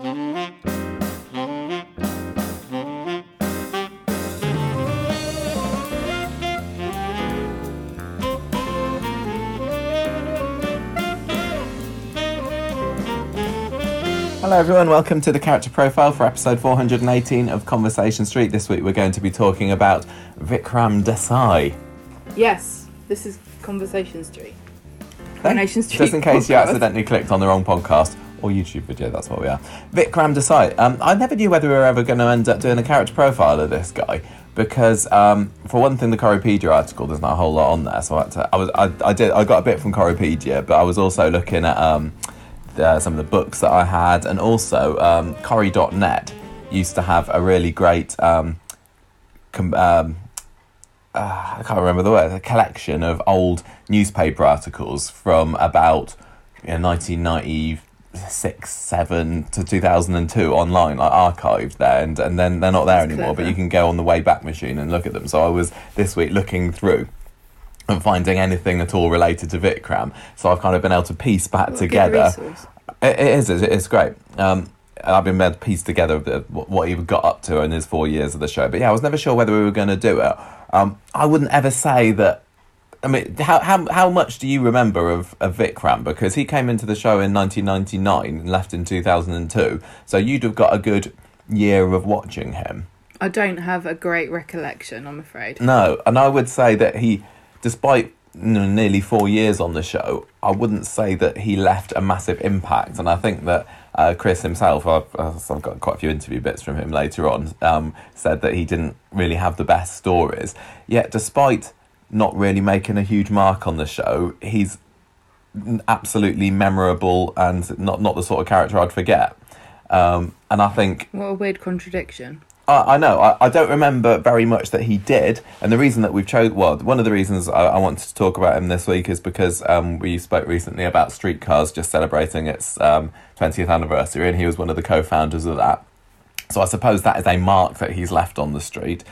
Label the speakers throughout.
Speaker 1: Hello, everyone. Welcome to the character profile for episode 418 of Conversation Street. This week we're going to be talking about Vikram Desai.
Speaker 2: Yes, this is Conversation Street. Coronation Street.
Speaker 1: Just in case you
Speaker 2: podcast.
Speaker 1: accidentally clicked on the wrong podcast or YouTube video, that's what we are. Vikram Desai. Um, I never knew whether we were ever going to end up doing a character profile of this guy because, um, for one thing, the Coropedia article there's not a whole lot on there. So I, to, I was I, I did I got a bit from Coropedia, but I was also looking at um, the, some of the books that I had, and also um, Corrie.net used to have a really great. Um, com- um, uh, I can't remember the word, a collection of old newspaper articles from about you know, 1996, 7 to 2002 online, like archived there, and, and then they're not there
Speaker 2: That's
Speaker 1: anymore, but you can go on the Wayback Machine and look at them. So I was this week looking through and finding anything at all related to Vikram. So I've kind of been able to piece back
Speaker 2: What
Speaker 1: together. It, it is. It's, great. Um, I've been able to piece together the, what, what he got up to in his four years of the show. But yeah, I was never sure whether we were going to do it. Um, I wouldn't ever say that. I mean, how, how, how much do you remember of, of Vikram? Because he came into the show in 1999 and left in 2002. So you'd have got a good year of watching him.
Speaker 2: I don't have a great recollection, I'm afraid.
Speaker 1: No, and I would say that he, despite nearly four years on the show, I wouldn't say that he left a massive impact. And I think that uh, Chris himself, I've, I've got quite a few interview bits from him later on, um, said that he didn't really have the best stories. Yet, despite not really making a huge mark on the show, he's absolutely memorable and not not the sort of character I'd forget. Um, and I think
Speaker 2: What a weird contradiction.
Speaker 1: I, I know. I, I don't remember very much that he did, and the reason that we've chose well, one of the reasons I, I wanted to talk about him this week is because um, we spoke recently about Streetcars just celebrating its um, 20th anniversary, and he was one of the co-founders of that. So I suppose that is a mark that he's left on the street.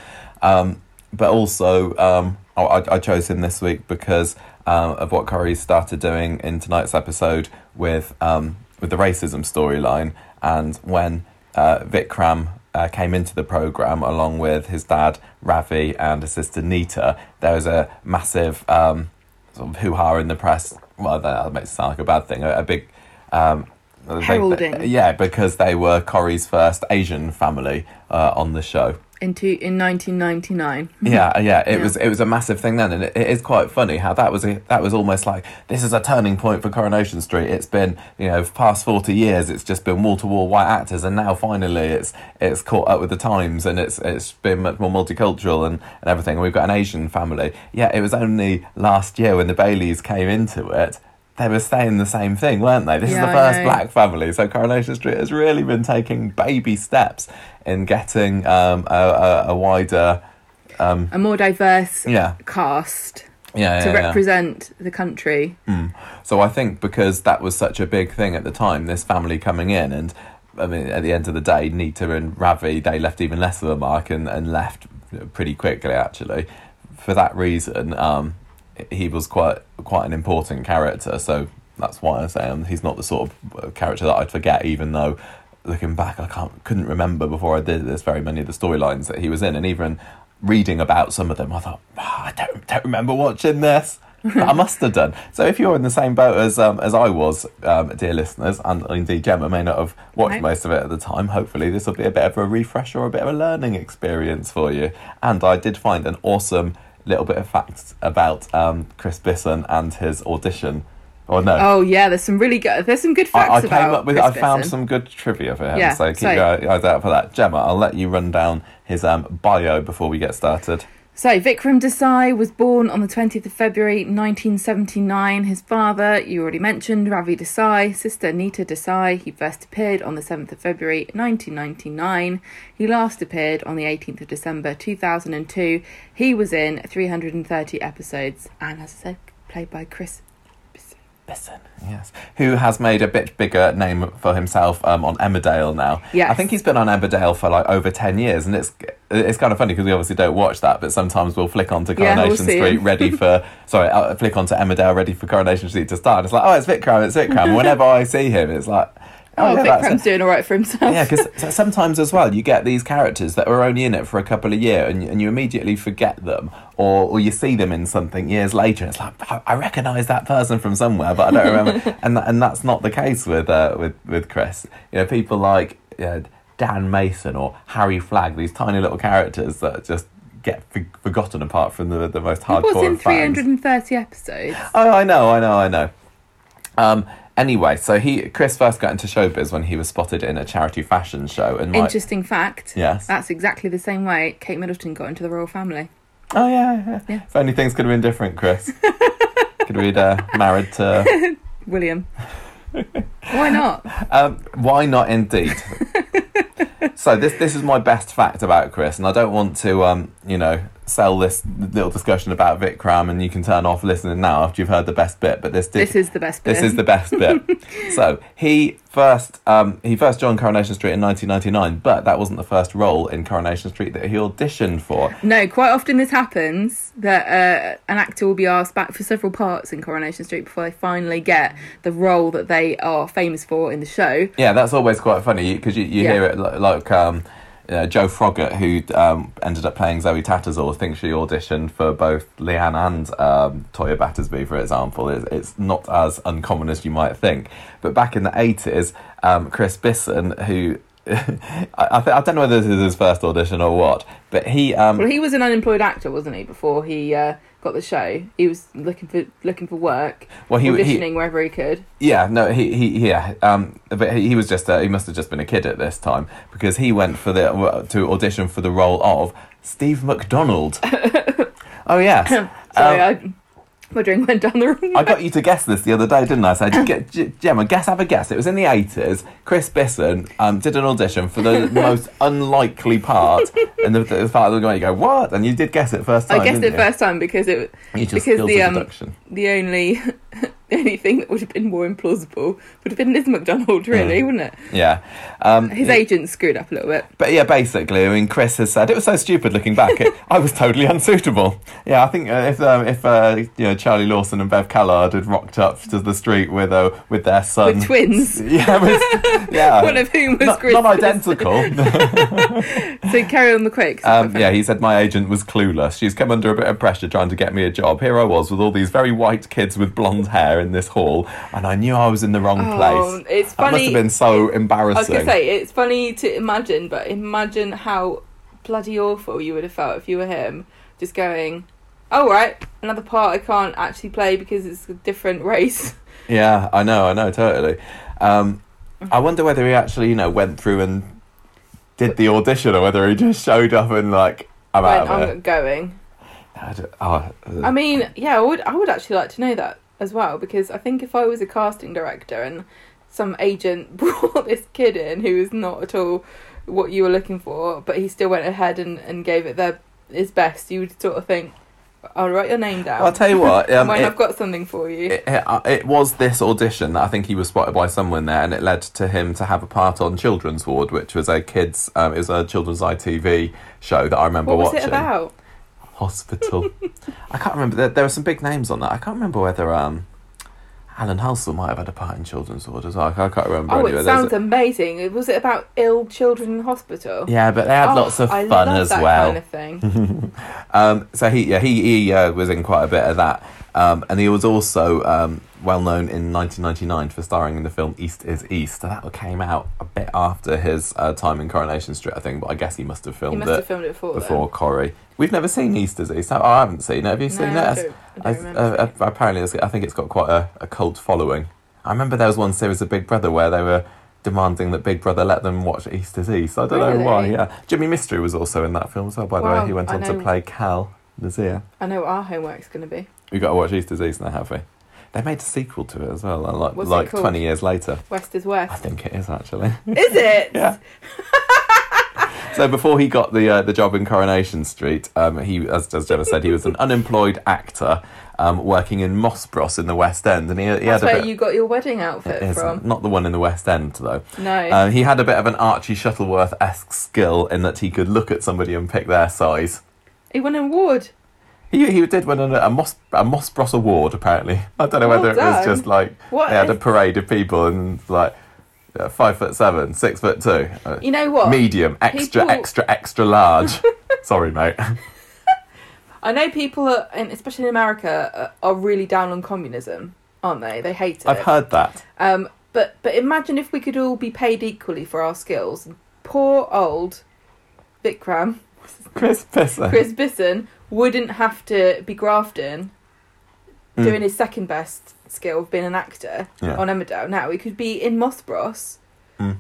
Speaker 1: Um, but also, um, I, I I chose him this week because um, of what Corrie started doing in tonight's episode with um, with the racism storyline, and when uh, Vikram uh, came into the program along with his dad Ravi and his sister Nita, there was a massive um, sort of hoo ha in the press. Well, that makes it sound like a bad thing. A, a big um, they-
Speaker 2: Heralding.
Speaker 1: yeah, because they were Corrie's first Asian family uh, on the show.
Speaker 2: In, two, in 1999.
Speaker 1: Yeah, yeah, it
Speaker 2: Yeah.
Speaker 1: was it was a massive thing then, and it, it is quite funny how that was a, that was almost like this is a turning point for Coronation Street. It's been you know past forty years, it's just been wall to wall white actors, and now finally it's it's caught up with the times, and it's it's been much more multicultural and, and everything. And we've got an Asian family. Yeah, it was only last year when the Baileys came into it. They were saying the same thing, weren't they? This
Speaker 2: Yeah,
Speaker 1: is the first black family. So Coronation Street has really been taking baby steps in getting um, a, a, a wider, um,
Speaker 2: A more diverse
Speaker 1: yeah,
Speaker 2: cast
Speaker 1: yeah,
Speaker 2: to
Speaker 1: yeah, yeah.
Speaker 2: represent the country.
Speaker 1: So I think because that was such a big thing at the time, this family coming in, and I mean, at the end of the day, Nita and Ravi they left even less of a mark and, and left pretty quickly. Actually, for that reason, um, he was quite quite an important character. So that's why I say um, he's not the sort of uh, character that I'd forget, even though. Looking back, I can't couldn't remember before I did this very many of the storylines that he was in, and even reading about some of them, I thought "Ah, I don't don't remember watching this. But I must have done. So if you're in the same boat as um, as I was, um, dear listeners, and indeed Gemma may not have watched
Speaker 2: Right.
Speaker 1: most of it at the time, hopefully this will be a bit of a refresh or a bit of a learning experience for you. And I did find an awesome little bit of facts about um, Chris Bisson and his audition. Or no,
Speaker 2: Oh yeah, there's some really good. There's some good facts
Speaker 1: I, I
Speaker 2: about
Speaker 1: came up with.
Speaker 2: Chris
Speaker 1: I found
Speaker 2: Bisson.
Speaker 1: some good trivia for him.
Speaker 2: Yeah,
Speaker 1: so keep your eyes out for that. Gemma, I'll let you run down his um, bio before we get started.
Speaker 2: So, Vikram Desai was born on the 20th of February 1979. His father, you already mentioned, Ravi Desai, sister Nita Desai. He first appeared on the 7th of February 1999. He last appeared on the 18th of December 2002. He was in 330 episodes and, as I said, played by Chris.
Speaker 1: Listen, yes. Who has made a bit bigger name for himself um, on Emmerdale now?
Speaker 2: Yes.
Speaker 1: I think he's been on Emmerdale for like over ten years, and it's it's kind of funny because we obviously don't watch that, but sometimes we'll flick onto
Speaker 2: Yeah, we'll
Speaker 1: Coronation
Speaker 2: see
Speaker 1: Street ready for sorry, uh, flick onto Emmerdale ready for Coronation Street to start. And it's like, oh, it's Vikram, it's Vikram. Whenever I see him, it's like
Speaker 2: Oh,
Speaker 1: yeah, that's
Speaker 2: Vikram's doing all right for himself.
Speaker 1: yeah, because sometimes as well, you get these characters that are only in it for a couple of years, and, and you immediately forget them, or or you see them in something years later. And it's like I, I recognise that person from somewhere, but I don't remember. and and that's not the case with uh, with with Chris. You know, people like uh, Dan Mason or Harry Flagg, these tiny little characters that just get for- forgotten apart from the the most
Speaker 2: He was
Speaker 1: hardcore
Speaker 2: in
Speaker 1: of fans.
Speaker 2: 330 episodes.
Speaker 1: Oh, I know, I know, I know. Um, anyway, so he Chris first got into showbiz when he was spotted in a charity fashion show, and my,
Speaker 2: Interesting fact.
Speaker 1: Yes.
Speaker 2: That's exactly the same way Kate Middleton got into the royal family.
Speaker 1: oh yeah, yeah,
Speaker 2: Yeah.
Speaker 1: If only things could have been different, Chris. could we uh, married to?
Speaker 2: William. Why not?
Speaker 1: Um, why not, indeed. so this this is my best fact about Chris, and I don't want to um, you know sell this little discussion about Vikram, and you can turn off listening now after you've heard the best bit. But this did,
Speaker 2: This is the best bit.
Speaker 1: This is the best bit. so he first um, he first joined Coronation Street in 1999, but that wasn't the first role in Coronation Street that he auditioned for.
Speaker 2: No, quite often this happens that uh, an actor will be asked back for several parts in Coronation Street before they finally get the role that they are famous for in the show.
Speaker 1: Yeah, that's always quite funny because you, you
Speaker 2: Yeah.
Speaker 1: hear it li- like um, uh, Jo Froggatt, who um, ended up playing Zoe Tattersall. thinks she auditioned for both Leanne and um, Toyah Battersby, for example. It's, it's not as uncommon as you might think. But back in the 80s, um, Chris Bisson, who I, I, th- I don't know whether this is his first audition or what, but he. Um,
Speaker 2: Well, he was an unemployed actor, wasn't he? Before he uh, got the show, he was looking for looking for work,
Speaker 1: well, he, he,
Speaker 2: auditioning wherever he could.
Speaker 1: Yeah, no, he, he yeah, um, but he, he was just uh, he must have just been a kid at this time because he went for the to audition for the role of Steve McDonald. oh yes,
Speaker 2: Sorry,
Speaker 1: Um,
Speaker 2: I, my drink went down the wrong.
Speaker 1: I got you to guess this the other day, didn't I? So get, G- Gemma, guess, have a guess. It was in the eighties. Chris Bisson um, did an audition for the most unlikely part, and the, the part of the guy you go what, and you did guess it first time.
Speaker 2: I guessed it
Speaker 1: you?
Speaker 2: first time because it because the, um, the only the only thing that would have been more implausible would have been Liz McDonald, really, wouldn't it?
Speaker 1: Yeah. Um,
Speaker 2: His agent screwed up a little bit.
Speaker 1: But yeah, basically, I mean, Chris has said it was so stupid looking back. It, I was totally unsuitable. Yeah, I think uh, if um, if uh, you know Charlie Lawson and Bev Callard had rocked up to the street with uh, with their son,
Speaker 2: With twins.
Speaker 1: yeah, with, yeah,
Speaker 2: One of whom was
Speaker 1: not,
Speaker 2: Chris
Speaker 1: not identical.
Speaker 2: So carry on the quick.
Speaker 1: um, yeah, he said my agent was clueless. She's come under a bit of pressure trying to get me a job. Here I was with all these very white kids with blonde hair in this hall, and I knew I was in the wrong
Speaker 2: Oh,
Speaker 1: place.
Speaker 2: it's
Speaker 1: That must have been so
Speaker 2: I was
Speaker 1: embarrassing.
Speaker 2: gonna say it's funny to imagine, but imagine how bloody awful you would have felt if you were him, just going, "Oh right, another part I can't actually play because it's a different race."
Speaker 1: Yeah, I know, I know, totally. Um, I wonder whether he actually, you know, went through and did the audition, or whether he just showed up and like, I'm
Speaker 2: when
Speaker 1: out of
Speaker 2: I'm
Speaker 1: it.
Speaker 2: going.
Speaker 1: I oh, uh,
Speaker 2: I mean, yeah, I would. I would actually like to know that as well because I think if I was a casting director and some agent brought this kid in who was not at all what you were looking for, but he still went ahead and, and gave it their his best, you would sort of think, "I'll write your name down."
Speaker 1: I'll tell you what. Um,
Speaker 2: when
Speaker 1: it,
Speaker 2: I've got something for you.
Speaker 1: it, it, uh, it was this audition that I think he was spotted by someone there, and it led to him to have a part on Children's Ward, which was a kids, um, it was a children's ITV show that I remember watching.
Speaker 2: what was
Speaker 1: watching.
Speaker 2: it about?
Speaker 1: Hospital. I can't remember. There, there were some big names on that. I can't remember whether um, Alan Halsall might have had a part in Children's Ward as well. I can't remember.
Speaker 2: Oh,
Speaker 1: anyway.
Speaker 2: it
Speaker 1: There's
Speaker 2: sounds
Speaker 1: a-
Speaker 2: amazing. Was it about ill children in hospital?
Speaker 1: yeah, but they had
Speaker 2: Oh,
Speaker 1: lots of
Speaker 2: I
Speaker 1: fun as
Speaker 2: that
Speaker 1: well.
Speaker 2: Kind of thing.
Speaker 1: Um, so he yeah he he uh, was in quite a bit of that, um, and he was also um, well known in 1999 for starring in the film East is East. That came out a bit after his uh, time in Coronation Street, I think, but I guess he must have
Speaker 2: He
Speaker 1: filmed
Speaker 2: must
Speaker 1: it
Speaker 2: have filmed it before.
Speaker 1: before Corrie. We've never seen East is East. Oh, I haven't seen it. Have you
Speaker 2: No,
Speaker 1: seen
Speaker 2: I
Speaker 1: it?
Speaker 2: don't, I don't
Speaker 1: I-
Speaker 2: remember.
Speaker 1: uh, uh, apparently, I think it's got quite a, a cult following. I remember there was one series of Big Brother where they were demanding that Big Brother let them watch East is East. I don't know why. Yeah, Jimi Mistry was also in that film as well. By the
Speaker 2: Wow,
Speaker 1: way, he went on to play Kal Nazir.
Speaker 2: I know what our homework's going to be.
Speaker 1: We've got to watch East is East now, have we? They made a sequel to it as well, uh, like,
Speaker 2: What's it
Speaker 1: like
Speaker 2: called?
Speaker 1: twenty years later.
Speaker 2: West is West.
Speaker 1: I think it is actually.
Speaker 2: Is it?
Speaker 1: Yeah. So before he got the uh, the job in Coronation Street, um, he, as, as Gemma said, he was an unemployed actor um, working in Moss Bros in the West End, and he, he
Speaker 2: That's
Speaker 1: had a
Speaker 2: where
Speaker 1: bit.
Speaker 2: you got your wedding outfit from.
Speaker 1: not the one in the West End though.
Speaker 2: No.
Speaker 1: Um, he had a bit of an Archie Shuttleworth esque skill in that he could look at somebody and pick their size.
Speaker 2: He won an award.
Speaker 1: He he did win a, a Moss a Mossbros award apparently. I don't know
Speaker 2: Well
Speaker 1: whether it was just like
Speaker 2: What?
Speaker 1: they had a parade of people and like Yeah, five foot seven, six foot two. Uh,
Speaker 2: You know what?
Speaker 1: medium, extra,
Speaker 2: People-
Speaker 1: extra, extra large. Sorry, mate.
Speaker 2: I know people, are, especially in America, uh, are really down on communism, aren't they? They hate it.
Speaker 1: I've heard that.
Speaker 2: Um, but but imagine if we could all be paid equally for our skills. Poor old Vikram,
Speaker 1: Chris Pisser.
Speaker 2: Chris Bisson, wouldn't have to be grafting,
Speaker 1: Mm.
Speaker 2: doing his second best skill of being an actor
Speaker 1: Yeah.
Speaker 2: on Emmerdale. Now he could be in Mossbros,
Speaker 1: Mm.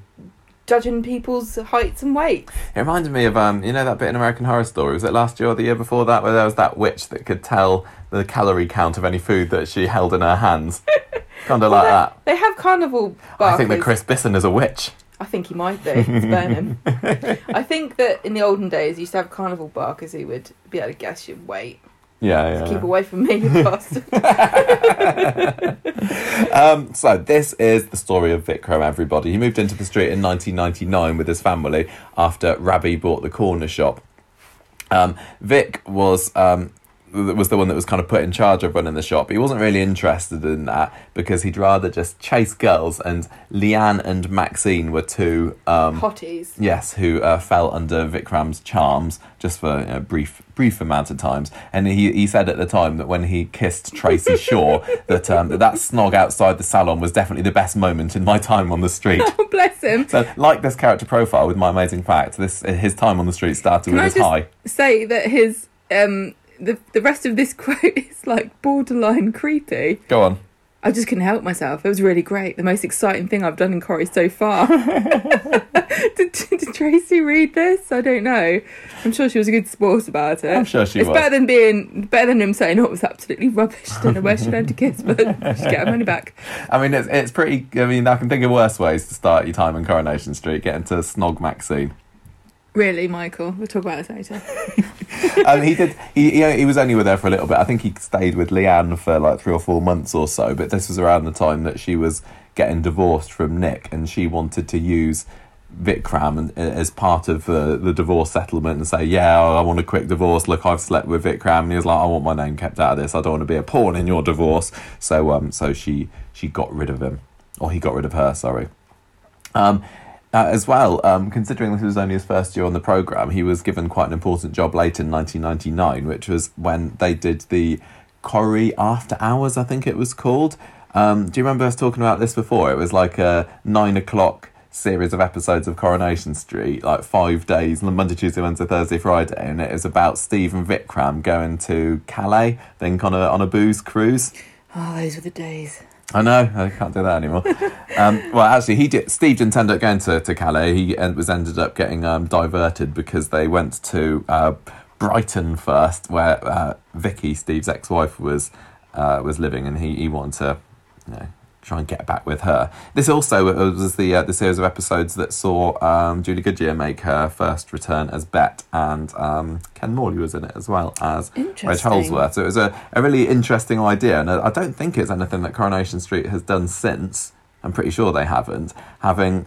Speaker 2: judging people's heights and weights.
Speaker 1: It reminded me of um, you know that bit in American Horror Story. Was it last year or the year before that, where there was that witch that could tell the calorie count of any food that she held in her hands? kind of like
Speaker 2: they,
Speaker 1: that.
Speaker 2: they have carnival
Speaker 1: I think that. Chris Bisson is a witch.
Speaker 2: I think he might be. It's burning. I think that in the olden days, you used to have carnival barkers who would be able to guess your weight.
Speaker 1: Yeah, yeah.
Speaker 2: Keep away from me, you bastard.
Speaker 1: um, so this is the story of Vikram. Everybody, he moved into the street in 1999 with his family after Ravi bought the corner shop. Um, Vic was um, was the one that was kind of put in charge of running the shop. He wasn't really interested in that because he'd rather just chase girls. And Leanne and Maxine were two um,
Speaker 2: Hotties.
Speaker 1: Yes, who uh, fell under Vikram's charms just for a brief brief amount of times. And he, he said at the time that when he kissed Tracy Shaw, that, um, that that snog outside the salon was definitely the best moment in my time on the street.
Speaker 2: Oh, bless him.
Speaker 1: So, like this character profile with my amazing fact, this his time on the street started
Speaker 2: Can
Speaker 1: with
Speaker 2: I
Speaker 1: his high.
Speaker 2: say that his um the the rest of this quote is like borderline creepy.
Speaker 1: Go on.
Speaker 2: I just couldn't help myself. It was really great. The most exciting thing I've done in Corrie so far. did, did Tracy read this? I don't know. I'm sure she was a good sport about it.
Speaker 1: I'm sure she
Speaker 2: it's
Speaker 1: was.
Speaker 2: It's better than being better than him saying, "Oh, it was absolutely rubbish." Don't know where she learned to kiss, but she get her money back.
Speaker 1: I mean, it's it's pretty. I mean, I can think of worse ways to start your time in Coronation Street. Getting to snog Maxine.
Speaker 2: Really, Michael. We'll talk about this later.
Speaker 1: um, he did. He, he he was only with her for a little bit. I think he stayed with Leanne for like three or four months or so. But this was around the time that she was getting divorced from Nick, and she wanted to use Vikram as part of the the divorce settlement and say, "Yeah, I want a quick divorce. Look, I've slept with Vikram." And he was like, "I want my name kept out of this. I don't want to be a pawn in your divorce." So um, so she she got rid of him, or he got rid of her. Sorry. Um, uh, as well, um, considering this was only his first year on the program, he was given quite an important job late in 1999, which was when they did the Corrie After Hours, I think it was called. Um, do you remember us talking about this before? It was like a nine o'clock series of episodes of Coronation Street, like five days, Monday, Tuesday, Wednesday, Thursday, Friday, and it was about Steve and Vikram going to Calais, then on a on a booze cruise.
Speaker 2: Oh, those were the days.
Speaker 1: I know, I can't do that anymore. um, well, actually, he did. Steve didn't end up going to, to Calais. He was ended up getting um, diverted because they went to uh, Brighton first, where uh, Vicky, Steve's ex-wife, was uh, was living, and he, he wanted to, you know, try and get back with her. This also was the uh, the series of episodes that saw um, Julie Goodyear make her first return as Bet, and um, Ken Morley was in it as well as Reg. Holdsworth. So it was a, a really interesting idea, and I I don't think it's anything that Coronation Street has done since. I'm pretty sure they haven't. Having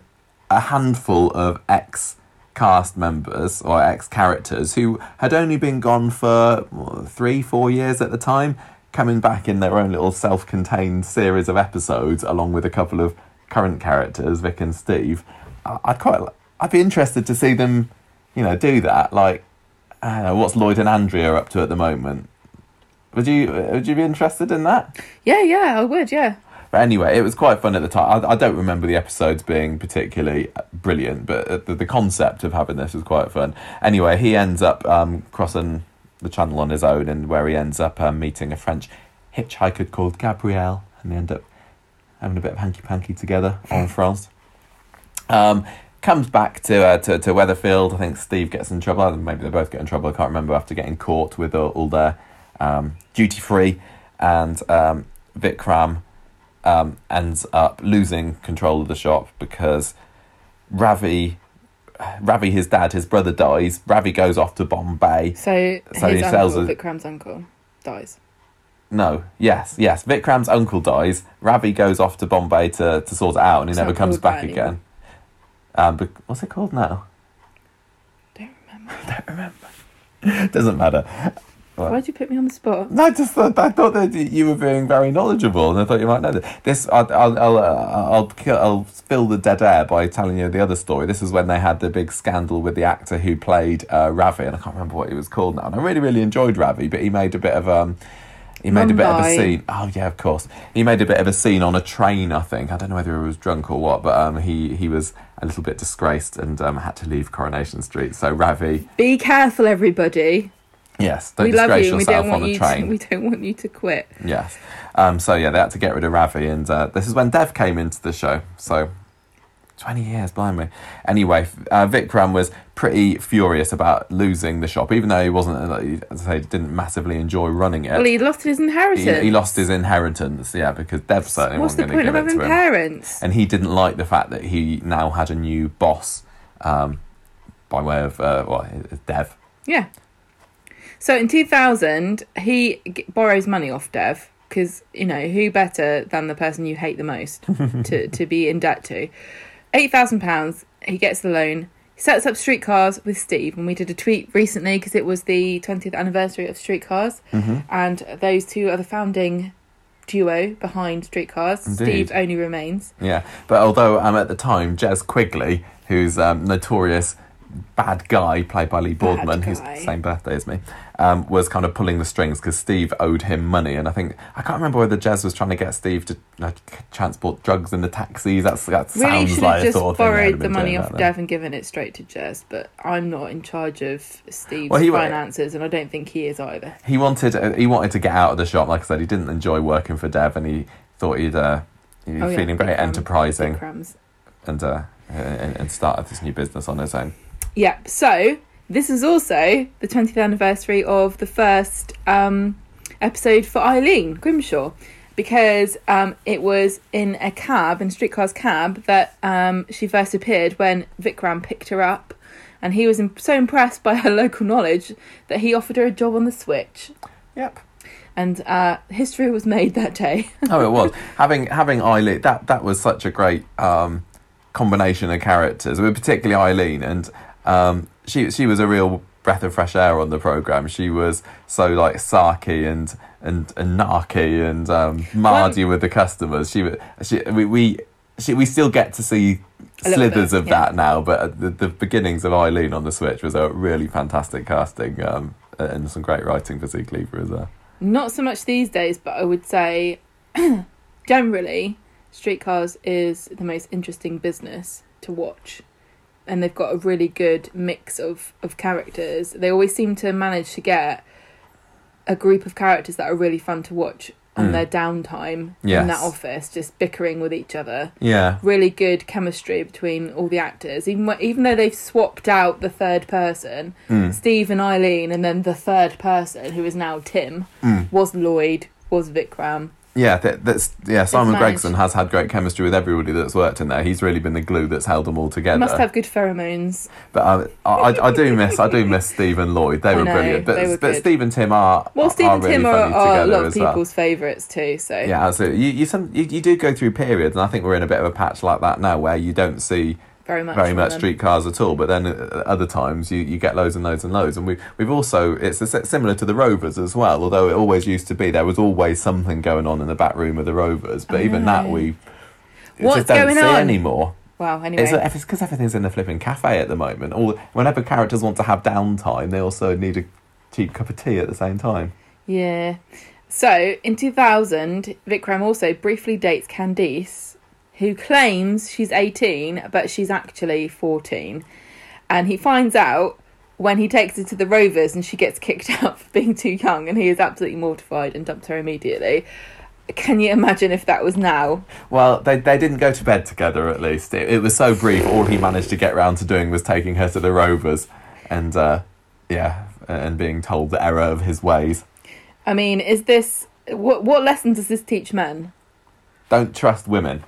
Speaker 1: a handful of ex cast members or ex characters who had only been gone for three, four years at the time, coming back in their own little self contained series of episodes, along with a couple of current characters, Vic and Steve. I'd quite, I'd be interested to see them, you know, do that. Like, I don't know, what's Lloyd and Andrea up to at the moment? Would you would you be interested in that?
Speaker 2: Yeah, yeah, I would. Yeah.
Speaker 1: But anyway, it was quite fun at the time. I, I don't remember the episodes being particularly brilliant, but uh, the, the concept of having this was quite fun. Anyway, he ends up um, crossing the channel on his own, and where he ends up um, meeting a French hitchhiker called Gabrielle, and they end up having a bit of hanky panky together en France. Um, comes back to, uh, to to Weatherfield. I think Steve gets in trouble. Maybe they both get in trouble. I can't remember after getting caught with all, all their um, duty free, and um, Vikram um, ends up losing control of the shop because Ravi, Ravi, his dad, his brother dies. Ravi goes off to Bombay.
Speaker 2: So,
Speaker 1: So
Speaker 2: his
Speaker 1: he sells
Speaker 2: uncle,
Speaker 1: it-
Speaker 2: Vikram's uncle, dies.
Speaker 1: No, yes, yes. Vikram's uncle dies. Ravi goes off to Bombay to, to sort it out, and he
Speaker 2: It's
Speaker 1: never comes back again. Um, but what's it called now?
Speaker 2: Don't remember.
Speaker 1: don't remember. Doesn't matter. What?
Speaker 2: Why'd you put me on the spot?
Speaker 1: No, I just thought I thought that you were being very knowledgeable, and I thought you might know that. This, I'll, I'll, I'll, uh, I'll, kill- I'll fill the dead air by telling you the other story. This is when they had the big scandal with the actor who played uh, Ravi, and I can't remember what he was called now. And I really, really enjoyed Ravi, but he made a bit of um, he made a bit of a scene. Oh yeah, of course. He made a bit of a scene on a train. I think I don't know whether he was drunk or what, but um, he he was a little bit disgraced and um, had to leave Coronation Street. So Ravi,
Speaker 2: Be careful, everybody.
Speaker 1: Yes, don't
Speaker 2: we love
Speaker 1: disgrace
Speaker 2: you.
Speaker 1: yourself
Speaker 2: don't want
Speaker 1: on a
Speaker 2: you.
Speaker 1: train.
Speaker 2: To, we don't want you to quit.
Speaker 1: Yes. Um, so yeah, they had to get rid of Ravi, and uh, this is when Dev came into the show. So twenty years, blimey. Anyway, uh, Vikram was pretty furious about losing the shop, even though he wasn't, uh, as I say, didn't massively enjoy running it.
Speaker 2: Well, he lost his inheritance.
Speaker 1: he lost his inheritance, yeah, because Dev certainly
Speaker 2: What's
Speaker 1: wasn't going to give it to him.
Speaker 2: parents?
Speaker 1: And he didn't like the fact that he now had a new boss um, by way of uh, well, Dev.
Speaker 2: Yeah. So in 2000, he g- borrows money off Dev because, you know, who better than the person you hate the most to, to be in debt to? £8,000, he gets the loan. He sets up Streetcars with Steve, and we did a tweet recently because it was the 20th anniversary of Streetcars,
Speaker 1: Mm-hmm.
Speaker 2: and those two are the founding duo behind Streetcars.
Speaker 1: Indeed.
Speaker 2: Steve only remains.
Speaker 1: Yeah, but although um, at the time, Jez Quigley, who's um, notorious bad guy, played by Lee Boardman, who's the same birthday as me, um, was kind of pulling the strings because Steve owed him money, and I think I can't remember whether Jez was trying to get Steve to like, transport drugs in the taxis. That's that
Speaker 2: Really
Speaker 1: sounds
Speaker 2: should
Speaker 1: like
Speaker 2: just
Speaker 1: sort of
Speaker 2: borrowed the money off. Dev and given it straight to Jez, but I'm not in charge of Steve's
Speaker 1: Well, he
Speaker 2: finances, and I don't think he is either.
Speaker 1: He wanted uh, he wanted to get out of the shop. Like I said, he didn't enjoy working for Dev, and he thought he'd uh, he'd be
Speaker 2: Oh, yeah,
Speaker 1: feeling very enterprising and uh, and, and started this new business on his own.
Speaker 2: Yeah, so this is also the 20th anniversary of the first um, episode for Eileen Grimshaw because um, it was in a cab, in a Streetcar's cab, that um, she first appeared when Vikram picked her up. And he was im- so impressed by her local knowledge that he offered her a job on the Switch.
Speaker 1: Yep.
Speaker 2: And uh, history was made that day.
Speaker 1: oh, it was having having Eileen. That that was such a great um, combination of characters, but particularly Eileen, and um, she she was a real breath of fresh air on the program. She was so like sarky and and and narky and um, mardy with the customers. She she we. we she, we still get to see slithers
Speaker 2: bit,
Speaker 1: of
Speaker 2: yeah.
Speaker 1: that now, but the, the beginnings of Eileen on the Switch was a really fantastic casting um, and some great writing for Cleaver as well.
Speaker 2: Not so much these days, but I would say generally, streetcars is the most interesting business to watch. And they've got a really good mix of, of characters. They always seem to manage to get a group of characters that are really fun to watch on
Speaker 1: Mm.
Speaker 2: their downtime
Speaker 1: Yes.
Speaker 2: in that office, just bickering with each other.
Speaker 1: Yeah,
Speaker 2: Really good chemistry between all the actors, even even though they've swapped out the third person,
Speaker 1: Mm.
Speaker 2: Steve and Eileen, and then the third person, who is now Tim,
Speaker 1: Mm.
Speaker 2: was Lloyd, was Vikram.
Speaker 1: Yeah, that, that's yeah. Simon. Gregson has had great chemistry with everybody that's worked in there. He's really been the glue that's held them all together.
Speaker 2: Must have good pheromones.
Speaker 1: But um, I, I, I do miss I do miss Steve and Lloyd. They
Speaker 2: I
Speaker 1: were
Speaker 2: know,
Speaker 1: brilliant. But
Speaker 2: were
Speaker 1: but. Steve and Tim are
Speaker 2: Well, Steve
Speaker 1: are
Speaker 2: and
Speaker 1: really
Speaker 2: Tim are, are a lot of
Speaker 1: as well.
Speaker 2: people's favourites too. So
Speaker 1: Yeah, absolutely. You you, some, you you do go through periods, and I think we're in a bit of a patch like that now, where you don't see
Speaker 2: very much.
Speaker 1: very much
Speaker 2: them.
Speaker 1: streetcars at all. But then uh, other times you, you get loads and loads and loads. And we we've also it's a, similar to the Rovers as well. Although it always used to be there was always something going on in the back room of the Rovers. But
Speaker 2: I
Speaker 1: even that we
Speaker 2: What's
Speaker 1: just don't
Speaker 2: going
Speaker 1: see
Speaker 2: on?
Speaker 1: anymore.
Speaker 2: Wow. Anyway,
Speaker 1: It's because everything's in the flipping cafe at the moment. All whenever characters want to have downtime, they also need a cheap cup of tea at the same time.
Speaker 2: yeah. So in 2000, Vikram also briefly dates Candice, who claims she's 18, but she's actually 14, and he finds out. When he takes her to the Rovers and she gets kicked out for being too young, and he is absolutely mortified and dumped her immediately. Can you imagine if that was now?
Speaker 1: Well, they they didn't go to bed together at least. It, it was so brief. All he managed to get round to doing was taking her to the Rovers, and uh, yeah, and being told the error of his ways.
Speaker 2: I mean, is this what what lesson does this teach men?
Speaker 1: Don't trust women.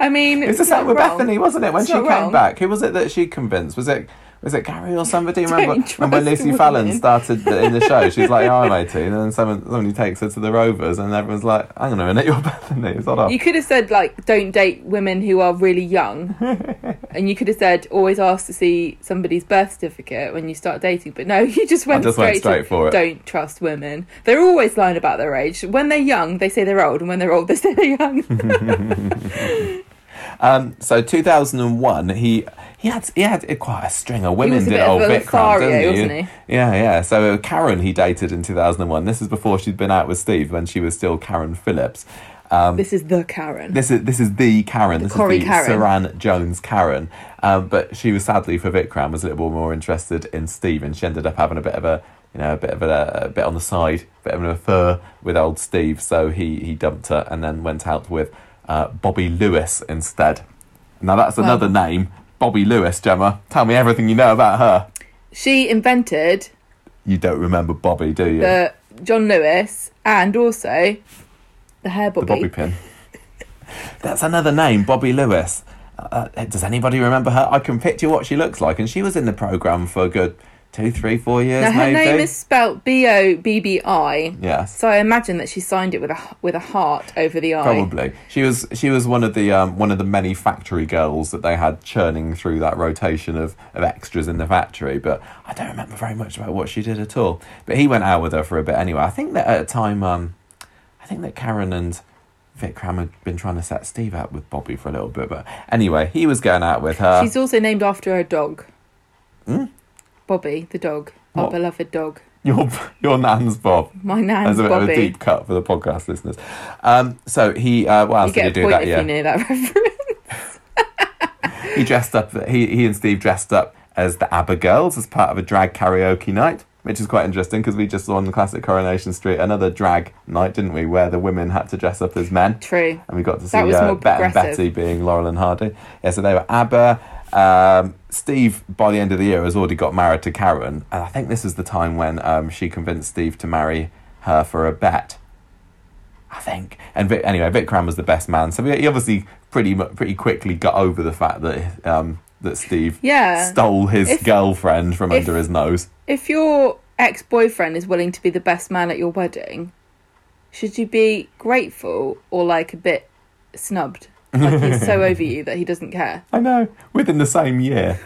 Speaker 2: I mean,
Speaker 1: It was the same with
Speaker 2: wrong.
Speaker 1: Bethany, wasn't it? When
Speaker 2: It's
Speaker 1: she came
Speaker 2: wrong.
Speaker 1: back, who was it that she convinced? Was it Was it Gary or somebody? Remember, remember when Lucy Fallon started the, in the show? She's like, "Yeah, I'm 18," and then someone somebody takes her to the Rovers, and everyone's like, "Hang on a minute, you're Bethany." Sort of.
Speaker 2: You could have said like, "Don't date women who are really young," and you could have said, "Always ask to see somebody's birth certificate when you start dating." But no, you just went
Speaker 1: just
Speaker 2: straight,
Speaker 1: went straight
Speaker 2: to,
Speaker 1: for it.
Speaker 2: Don't trust women. They're always lying about their age. When they're young, they say they're old, and when they're old, they say they're young.
Speaker 1: Um, so 2001, he he had he had quite a string of women.
Speaker 2: was a
Speaker 1: did
Speaker 2: bit of
Speaker 1: old
Speaker 2: a
Speaker 1: Vikram, didn't he?
Speaker 2: wasn't he?
Speaker 1: Yeah, yeah. So Karen he dated in 2001. This is before she'd been out with Steve when she was still Karen Phillips. Um,
Speaker 2: this is the Karen.
Speaker 1: this is this is the Karen. this
Speaker 2: Corrie
Speaker 1: is the
Speaker 2: Karen.
Speaker 1: Suranne Jones Karen. Um, but she was sadly for Vikram was a little more interested in Steve, and she ended up having a bit of a you know a bit of a, a bit on the side, a bit of an affair with old Steve. So he he dumped her and then went out with uh, Bobbi Lewis instead. Now that's
Speaker 2: Well-
Speaker 1: another name, Bobbi Lewis. Gemma, tell me everything you know about her.
Speaker 2: she invented
Speaker 1: You don't remember Bobby, do you?
Speaker 2: the John Lewis and also the hair
Speaker 1: the
Speaker 2: bobby.
Speaker 1: Bobby pin. That's another name, Bobbi Lewis. Uh, does anybody remember her? I can picture what she looks like, and she was in the program for a good two, three, four years.
Speaker 2: Now her
Speaker 1: maybe.
Speaker 2: name is spelt B O B B I.
Speaker 1: yes,
Speaker 2: So I imagine that she signed it with a with a heart over the eye.
Speaker 1: probably. She was she was one of the um, one of the many factory girls that they had churning through that rotation of, of extras in the factory. But I don't remember very much about what she did at all. But he went out with her for a bit anyway. I think that at a time, um, I think that Karen and Vikram had been trying to set Steve up with Bobby for a little bit. But anyway, he was going out with her.
Speaker 2: She's also named after her dog.
Speaker 1: Hmm?
Speaker 2: Bobby, the dog. Our
Speaker 1: What?
Speaker 2: beloved dog.
Speaker 1: Your your nan's Bob.
Speaker 2: My nan's
Speaker 1: As a bit of a
Speaker 2: Bobby.
Speaker 1: deep cut for the podcast listeners. Um, so he, uh, what else
Speaker 2: You get a
Speaker 1: did he do
Speaker 2: point
Speaker 1: that
Speaker 2: if
Speaker 1: year?
Speaker 2: you know that reference.
Speaker 1: He dressed up. He he and Steve dressed up as the ABBA girls as part of a drag karaoke night, which is quite interesting because we just saw on the classic Coronation Street another drag night, didn't we? Where the women had to dress up as men,
Speaker 2: True.
Speaker 1: and we got to see
Speaker 2: That was
Speaker 1: uh,
Speaker 2: more
Speaker 1: Bet and
Speaker 2: progressive.
Speaker 1: Betty being Laurel and Hardy. Yeah, so they were ABBA. Um, Steve, by the end of the year, has already got married to Karen, and I think this is the time when um, she convinced Steve to marry her for a bet. I think. And Vic, anyway, Vikram was the best man, so he obviously pretty pretty quickly got over the fact that um, that Steve
Speaker 2: Yeah.
Speaker 1: stole his
Speaker 2: If-
Speaker 1: girlfriend from
Speaker 2: if-
Speaker 1: under his nose.
Speaker 2: If your ex boyfriend is willing to be the best man at your wedding, should you be grateful or like a bit snubbed? Like he's so over you that he doesn't care.
Speaker 1: I know. Within the same year.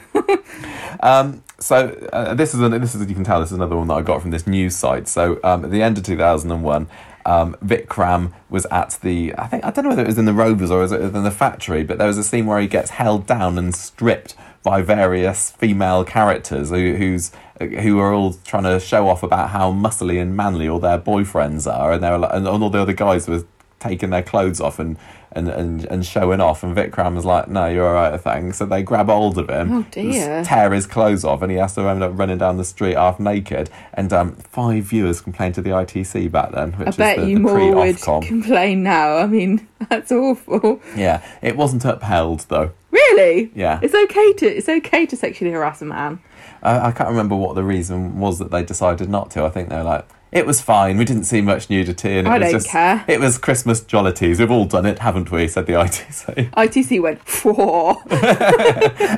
Speaker 1: um, so uh, this is an, this is you can tell this is another one that I got from this news site. So um, at the end of two thousand and one. Um, Vikram was at the I think I don't know whether it was in the Rovers or was it in the factory, but there was a scene where he gets held down and stripped by various female characters who, who's who are all trying to show off about how muscly and manly all their boyfriends are, and they were and all the other guys were taking their clothes off and, and, and, and showing off. And Vikram was like, no, you're all right, thanks. So they grab hold of him,
Speaker 2: Oh,
Speaker 1: tear his clothes off, and he has to end up running down the street half naked. And um, five viewers complained to the ITC back then, which
Speaker 2: I
Speaker 1: is
Speaker 2: bet
Speaker 1: the,
Speaker 2: you
Speaker 1: the
Speaker 2: more would complain now. I mean, that's awful.
Speaker 1: Yeah, it wasn't upheld though.
Speaker 2: Really?
Speaker 1: Yeah.
Speaker 2: It's okay to it's okay to sexually harass a man.
Speaker 1: I, I can't remember what the reason was that they decided not to. I think they were like, it was fine. We didn't see much nudity, and it
Speaker 2: I
Speaker 1: was
Speaker 2: don't
Speaker 1: just
Speaker 2: care.
Speaker 1: it was Christmas jollities. We've all done it, haven't we? Said the ITC,
Speaker 2: ITC went, whoa.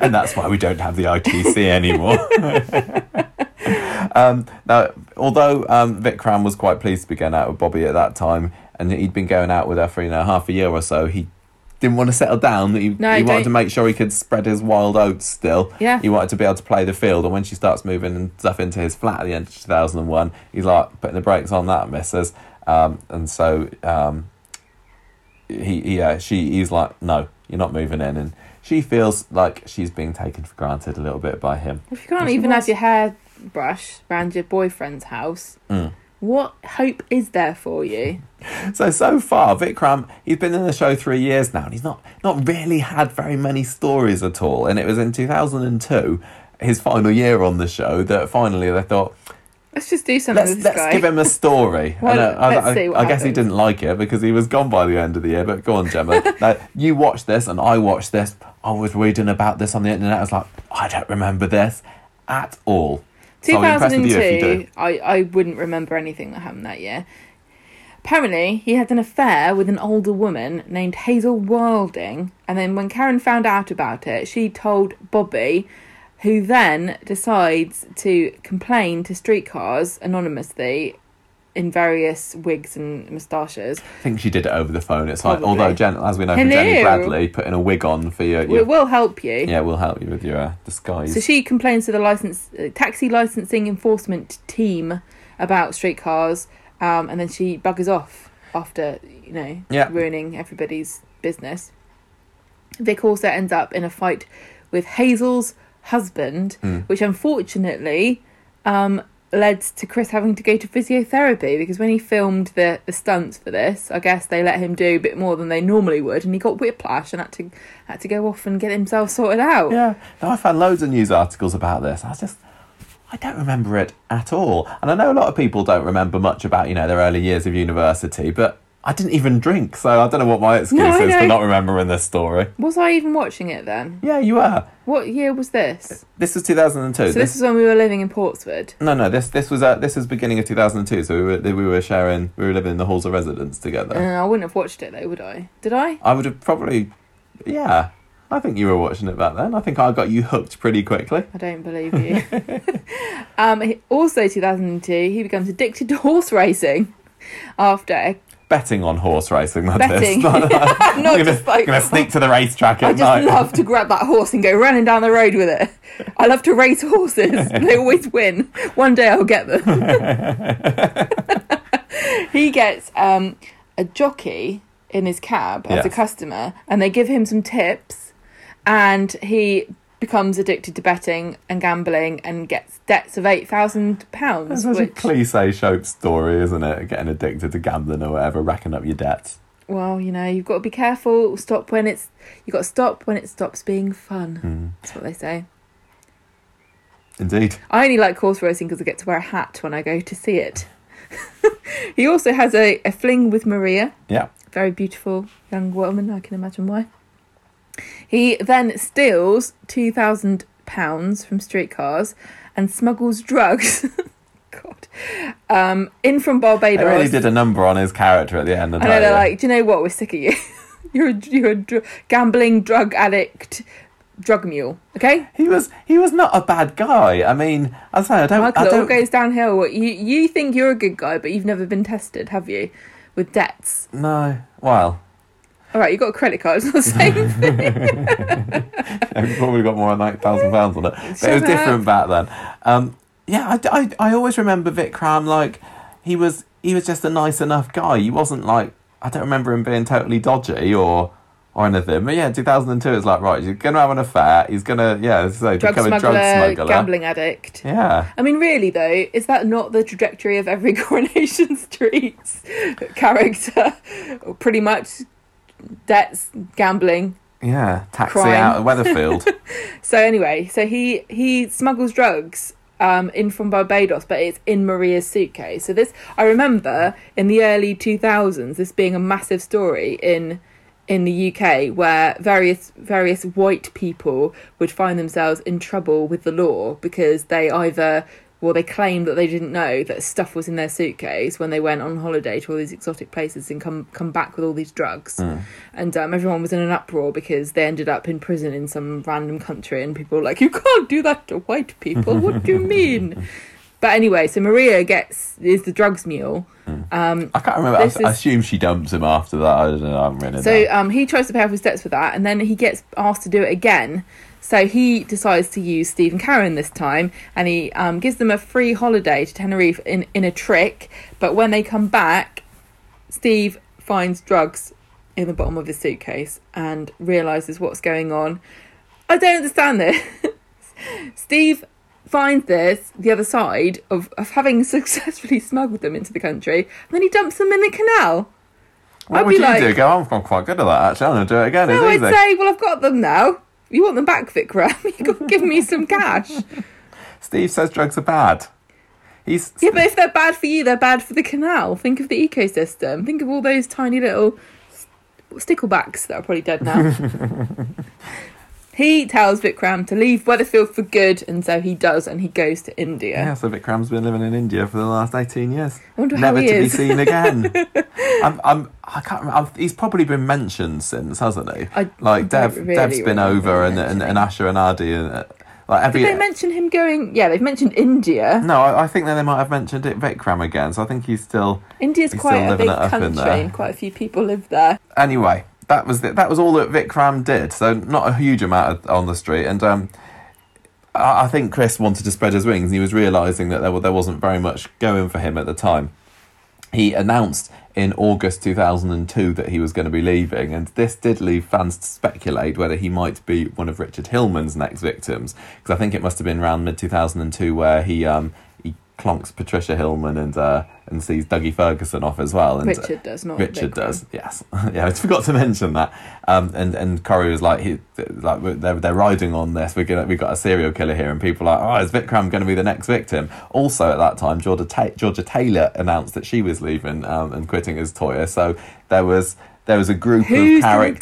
Speaker 1: and that's why we don't have the ITC anymore. um, now, although um, Vikram was quite pleased to be going out with Bobby at that time, and he'd been going out with her for you know half a year or so, he didn't want to settle down. He,
Speaker 2: No,
Speaker 1: he wanted to make sure he could spread his wild oats still.
Speaker 2: Yeah.
Speaker 1: He wanted to be able to play the field, and when she starts moving and stuff into his flat at the end of 2001, he's like putting the brakes on that, missus. Um, and so um, he, he uh, she, he's like, no, you're not moving in. And she feels like she's being taken for granted a little bit by him.
Speaker 2: If you can't even have your hair brushed around your boyfriend's house,
Speaker 1: Mm.
Speaker 2: What hope is there for you?
Speaker 1: So so far, Vikram, he's been in the show three years now, and he's not not really had very many stories at all. And it was in 2002, his final year on the show, that finally they thought,
Speaker 2: Let's just do something
Speaker 1: let's
Speaker 2: with this
Speaker 1: let's give him a story.
Speaker 2: Well,
Speaker 1: and, uh, I,
Speaker 2: let's
Speaker 1: I-
Speaker 2: see what
Speaker 1: I guess he didn't like it because he was gone by the end of the year. But go on, Gemma. now, you watched this, and I watched this. I was reading about this on the internet. I was like, I don't remember this at all. So I'm impressed with you if you do.
Speaker 2: 2002, I, I wouldn't remember anything that happened that year. Apparently, he had an affair with an older woman named Hazel Wilding, and then when Karen found out about it, she told Bobby who then decides to complain to streetcars anonymously in various wigs and moustaches.
Speaker 1: I think she did it over the phone. It's like, although Jen, as we know from Jenny Bradley, putting a wig on for your, your
Speaker 2: It will help you.
Speaker 1: yeah, will help you with your uh, disguise.
Speaker 2: So she complains to the license uh, taxi licensing enforcement team about streetcars, um, and then she buggers off after you know
Speaker 1: Yeah.
Speaker 2: ruining everybody's business. Vic also ends up in a fight with Hazel's husband,
Speaker 1: Mm.
Speaker 2: which unfortunately um, led to Chris having to go to physiotherapy because when he filmed the, the stunts for this, I guess they let him do a bit more than they normally would, and he got whiplash and had to had to go off and get himself sorted out.
Speaker 1: Yeah, no, I found loads of news articles about this. I was just, I don't remember it at all. And I know a lot of people don't remember much about, you know, their early years of university, but I didn't even drink, so I don't know what my excuse
Speaker 2: No,
Speaker 1: is for not remembering this story.
Speaker 2: Was I even watching it then?
Speaker 1: Yeah, you were.
Speaker 2: What year was this?
Speaker 1: This was 2002.
Speaker 2: So this is when we were living in Portswood.
Speaker 1: no, no, this this was uh, this was beginning of 2002. So we were we were sharing, we were living in the halls of residence together.
Speaker 2: Uh, I wouldn't have watched it though, would I? Did I?
Speaker 1: I would have probably, yeah. I think you were watching it back then. I think I got you hooked pretty quickly.
Speaker 2: I don't believe you. um, also, 2002, he becomes addicted to horse racing after a
Speaker 1: Betting on horse racing, that
Speaker 2: Betting.
Speaker 1: is. Not,
Speaker 2: Not
Speaker 1: I'm gonna,
Speaker 2: just like-
Speaker 1: gonna sneak to the racetrack
Speaker 2: I just
Speaker 1: night.
Speaker 2: love to grab that horse and go running down the road with it. I love to race horses. they always win. One day I'll get them. he gets um, a jockey in his cab as a customer, and they give him some tips, and he becomes addicted to betting and gambling and gets debts of eight thousand
Speaker 1: pounds.
Speaker 2: pounds.
Speaker 1: such a cliche soap story, isn't it? Getting addicted to gambling or whatever, racking up your debts.
Speaker 2: well, you know, you've got to be careful. Stop when it's you've got to stop when it stops being fun.
Speaker 1: Hmm.
Speaker 2: That's what they say.
Speaker 1: Indeed.
Speaker 2: I only like horse racing because I get to wear a hat when I go to see it. he also has a, a fling with Maria,
Speaker 1: Yeah.
Speaker 2: very beautiful young woman. I can imagine why. He then steals two thousand pounds from streetcars and smuggles drugs. God, um, in from
Speaker 1: They
Speaker 2: Barbados.
Speaker 1: really did a number on his character at the end of
Speaker 2: I
Speaker 1: the
Speaker 2: know
Speaker 1: day.
Speaker 2: they're like, do you know what? We're sick of you. you're a, you're a dr- gambling drug addict, drug mule. Okay,
Speaker 1: He was he was not a bad guy. I mean, I say I don't.
Speaker 2: Michael,
Speaker 1: I
Speaker 2: it all goes downhill. You you think you're a good guy, but you've never been tested, have you? With debts.
Speaker 1: no. Well,
Speaker 2: All right, you got a credit card. It's not the same thing.
Speaker 1: I've probably got more than eight thousand pounds on it. But it was
Speaker 2: up.
Speaker 1: different back then. Um, yeah, I, I, I always remember Vikram like he was he was just a nice enough guy. He wasn't like I don't remember him being totally dodgy or or anything. But yeah, two thousand and two is like right, he's gonna have an affair. He's gonna yeah, say,
Speaker 2: drug
Speaker 1: become a drug smuggler.
Speaker 2: gambling addict.
Speaker 1: Yeah.
Speaker 2: I mean, really though, is that not the trajectory of every Coronation Street character? Pretty much, debts, gambling,
Speaker 1: Yeah, taxi
Speaker 2: Crime.
Speaker 1: out of Weatherfield.
Speaker 2: So anyway, so he he smuggles drugs um, in from Barbados, but it's in Maria's suitcase. So this I remember in the early two thousands, this being a massive story in in the UK, where various various white people would find themselves in trouble with the law because they either well they claimed that they didn't know that stuff was in their suitcase when they went on holiday to all these exotic places and come come back with all these drugs. And um, everyone was in an uproar because they ended up in prison in some random country and people were like you can't do that to white people. What do you mean? But anyway so maria gets is the drugs mule. Um,
Speaker 1: I can't remember. I,
Speaker 2: This
Speaker 1: I assume she dumps him after that. I don't know. I haven't written
Speaker 2: so um, he tries to pay off his debts for that and then he gets asked to do it again so he decides to use Steve and Karen this time and he um, gives them a free holiday to Tenerife in, in a trick but when they come back Steve finds drugs in the bottom of his suitcase and realizes what's going on. I don't understand this. Steve finds this the other side of, of having successfully smuggled them into the country, and then he dumps them in the canal.
Speaker 1: What
Speaker 2: I'd
Speaker 1: would
Speaker 2: be
Speaker 1: you
Speaker 2: like,
Speaker 1: do? Go, I'm I'm quite good at that actually. I'm going to do it again.
Speaker 2: no, I'd
Speaker 1: easy.
Speaker 2: say, well, I've got them now. You want them back, Vikram? You got to give me some cash.
Speaker 1: Steve says drugs are bad. He's
Speaker 2: Yeah, but if they're bad for you, they're bad for the canal. Think of the ecosystem. Think of all those tiny little sticklebacks that are probably dead now. he tells Vikram to leave Weatherfield for good, and so he does, and he goes to India.
Speaker 1: yeah. So Vikram's been living in India for the last eighteen years.
Speaker 2: I wonder
Speaker 1: Never
Speaker 2: how he
Speaker 1: to
Speaker 2: is.
Speaker 1: be seen again. I'm, I'm, I can't remember. He's probably been mentioned since, hasn't he?
Speaker 2: I
Speaker 1: Like Dev,
Speaker 2: really
Speaker 1: Dev's been over, and, and, and. Asha and Aadi, and uh, Like every
Speaker 2: Did they mention him going? Yeah, they've mentioned India.
Speaker 1: no, I, I think that they might have mentioned it Vikram again. So I think he's still
Speaker 2: India's
Speaker 1: He's
Speaker 2: quite
Speaker 1: still
Speaker 2: a
Speaker 1: living
Speaker 2: big
Speaker 1: it up in
Speaker 2: country,
Speaker 1: there.
Speaker 2: and quite a few people live there.
Speaker 1: anyway, that was the, that was all that Vikram did. So not a huge amount of, on the street, and um, I, I think Chris wanted to spread his wings, and he was realizing that there there wasn't very much going for him at the time. He announced in August 2002 that he was going to be leaving, and this did leave fans to speculate whether he might be one of Richard Hillman's next victims. Because I think it must have been around mid 2002 where he um, clonks Patricia Hillman and uh, and sees Duggie Ferguson off as well. And, uh,
Speaker 2: Richard does not.
Speaker 1: Richard does, yes. yeah, I forgot to mention that. Um, and and Corrie was like, he, like they're they're riding on this. We're gonna we got a serial killer here, and people are like, oh, is Vikram going to be the next victim? Also, at that time, Georgia Ta- Georgia Taylor announced that she was leaving um, and quitting as Toyah. So there was. There was a group
Speaker 2: Who's
Speaker 1: of characters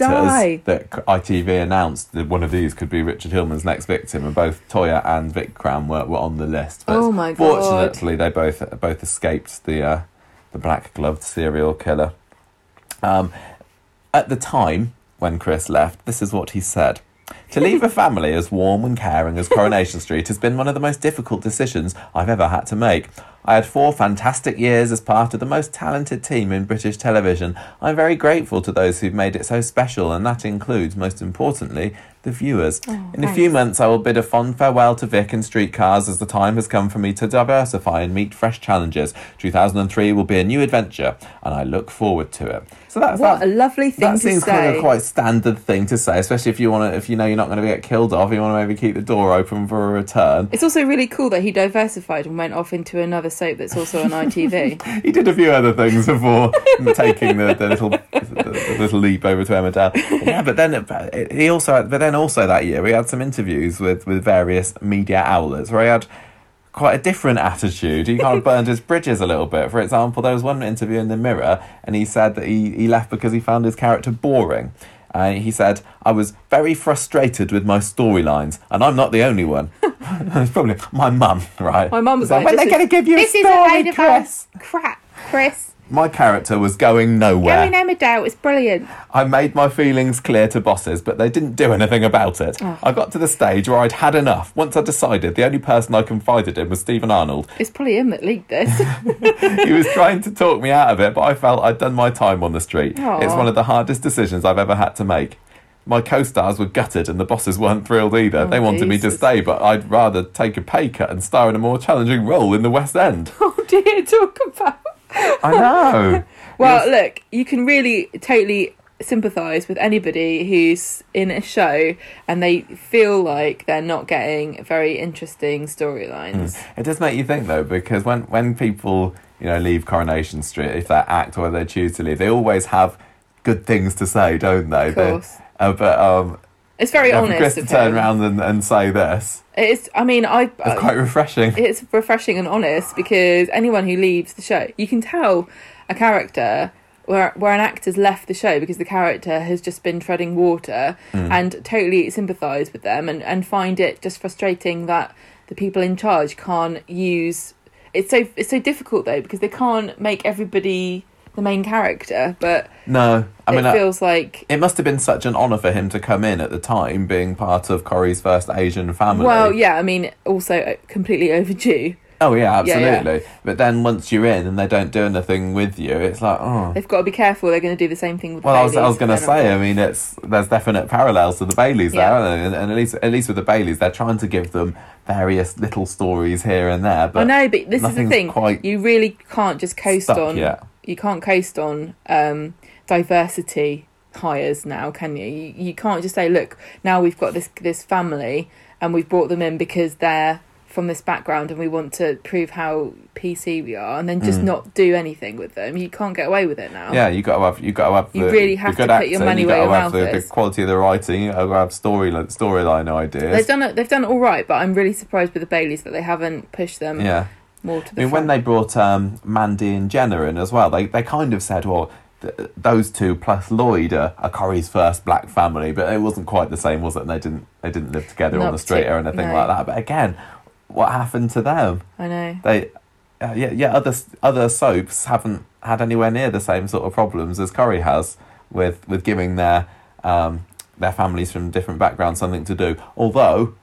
Speaker 1: that ITV announced that one of these could be Richard Hillman's next victim, and both Toyah and Vikram were, were on the list. But
Speaker 2: Oh my God.
Speaker 1: Fortunately, they both both escaped the uh, the black gloved serial killer. Um, at the time when Chris left, this is what he said. To leave a family as warm and caring as Coronation Street has been one of the most difficult decisions I've ever had to make. I had four fantastic years as part of the most talented team in British television. I'm very grateful to those who've made it so special, and that includes, most importantly, the viewers. Oh, in a few months, I will bid a fond farewell to Vic and Streetcars as the time has come for me to diversify and meet fresh challenges. 2003 will be a new adventure, and I look forward to it. So that's
Speaker 2: What
Speaker 1: that,
Speaker 2: a lovely thing
Speaker 1: that seems
Speaker 2: say.
Speaker 1: kind of quite standard thing to say, especially if you want to, if you know you're not going to get killed off, you want to maybe keep the door open for a return.
Speaker 2: It's also really cool that he diversified and went off into another soap that's also on ITV.
Speaker 1: He did a few other things before taking the, the little the little leap over to Emmerdale. Yeah, but then it- he also but then also that year we had some interviews with with various media outlets where he had quite a different attitude. He kind of burned his bridges a little bit. For example, there was one interview in the Mirror, and he said that he, he left because he found his character boring. Uh, he said, I was very frustrated with my storylines, and I'm not the only one. it's probably my mum, right?
Speaker 2: My mum was
Speaker 1: So
Speaker 2: like,
Speaker 1: when
Speaker 2: "This
Speaker 1: they're going to give you
Speaker 2: this
Speaker 1: a
Speaker 2: is a
Speaker 1: story,
Speaker 2: load of
Speaker 1: Chris?
Speaker 2: crap, Chris.
Speaker 1: My character was going nowhere.
Speaker 2: Going Emmerdale, it's brilliant.
Speaker 1: I made my feelings clear to bosses, but they didn't do anything about it.
Speaker 2: Oh.
Speaker 1: I got to the stage where I'd had enough. Once I decided the only person I confided in was Stephen Arnold.
Speaker 2: It's probably him that leaked this.
Speaker 1: he was trying to talk me out of it, but I felt I'd done my time on the street. It's one of the hardest decisions I've ever had to make. My co-stars were gutted and the bosses weren't thrilled either.
Speaker 2: Oh,
Speaker 1: they wanted me to stay, but I'd rather take a pay cut and star in a more challenging role in the West End.
Speaker 2: oh dear, talk about.
Speaker 1: I know.
Speaker 2: Well,
Speaker 1: Yes.
Speaker 2: look, you can really totally sympathise with anybody who's in a show and they feel like they're not getting very interesting storylines.
Speaker 1: It does make you think though, because when when people you know leave Coronation Street, if they act or they choose to leave, they always have good things to say, don't they?
Speaker 2: Of
Speaker 1: They-
Speaker 2: course.
Speaker 1: uh, but um,
Speaker 2: It's very
Speaker 1: yeah,
Speaker 2: honest.
Speaker 1: Chris to turn around and, and say this,
Speaker 2: It's. I mean, I.
Speaker 1: it's quite refreshing.
Speaker 2: it's refreshing and honest because anyone who leaves the show, you can tell a character where where an actor's left the show because the character has just been treading water
Speaker 1: Hmm.
Speaker 2: and totally sympathise with them and, and find it just frustrating that the people in charge can't use it's so it's so difficult though because they can't make everybody the main character but
Speaker 1: no, I mean.
Speaker 2: it feels like
Speaker 1: it must have been such an honour for him to come in at the time, being part of Corrie's first Asian family.
Speaker 2: well yeah i mean also uh, completely overdue
Speaker 1: Oh yeah,
Speaker 2: Yeah, yeah.
Speaker 1: absolutely. But then once you're in and they don't do anything with you, it's like oh.
Speaker 2: they've got to be careful they're going to do the same thing with
Speaker 1: Well, I was, I was going to say. I mean, it's there's definite parallels to the Baileys
Speaker 2: Yeah.
Speaker 1: there, aren't there? And, and at least at least with the Baileys, they're trying to give them various little stories here and there. But
Speaker 2: I know, but this is the thing.
Speaker 1: quite
Speaker 2: You really can't just coast on.
Speaker 1: yet.
Speaker 2: You can't coast on um, diversity hires now, can you? you? You can't just say, "Look, now we've got this this family, and we've brought them in because they're from this background, and we want to prove how PC we are," and then just not do anything with them. You can't get away with it now.
Speaker 1: Mm. Yeah, you got to have you got to have.
Speaker 2: You
Speaker 1: the,
Speaker 2: really have to put your money
Speaker 1: you
Speaker 2: where your
Speaker 1: have
Speaker 2: mouth
Speaker 1: the,
Speaker 2: is.
Speaker 1: the quality of the writing. You got to have story storyline ideas.
Speaker 2: They've done it. They've done it all right, but I'm really surprised with the Baileys that they haven't pushed them
Speaker 1: yeah.
Speaker 2: More to
Speaker 1: I mean,
Speaker 2: front.
Speaker 1: when they brought um, Mandy and Jenna in as well, they they kind of said, well. Th- those two plus Lloyd are, are Corrie's first black family, but it wasn't quite the same, was it? And they didn't they didn't live together on the street
Speaker 2: to-
Speaker 1: or anything
Speaker 2: no.
Speaker 1: like that. But again, what happened to them?
Speaker 2: I know.
Speaker 1: they uh, yeah yeah other other soaps haven't had anywhere near the same sort of problems as Corrie has with with giving their um, their families from different backgrounds something to do. Although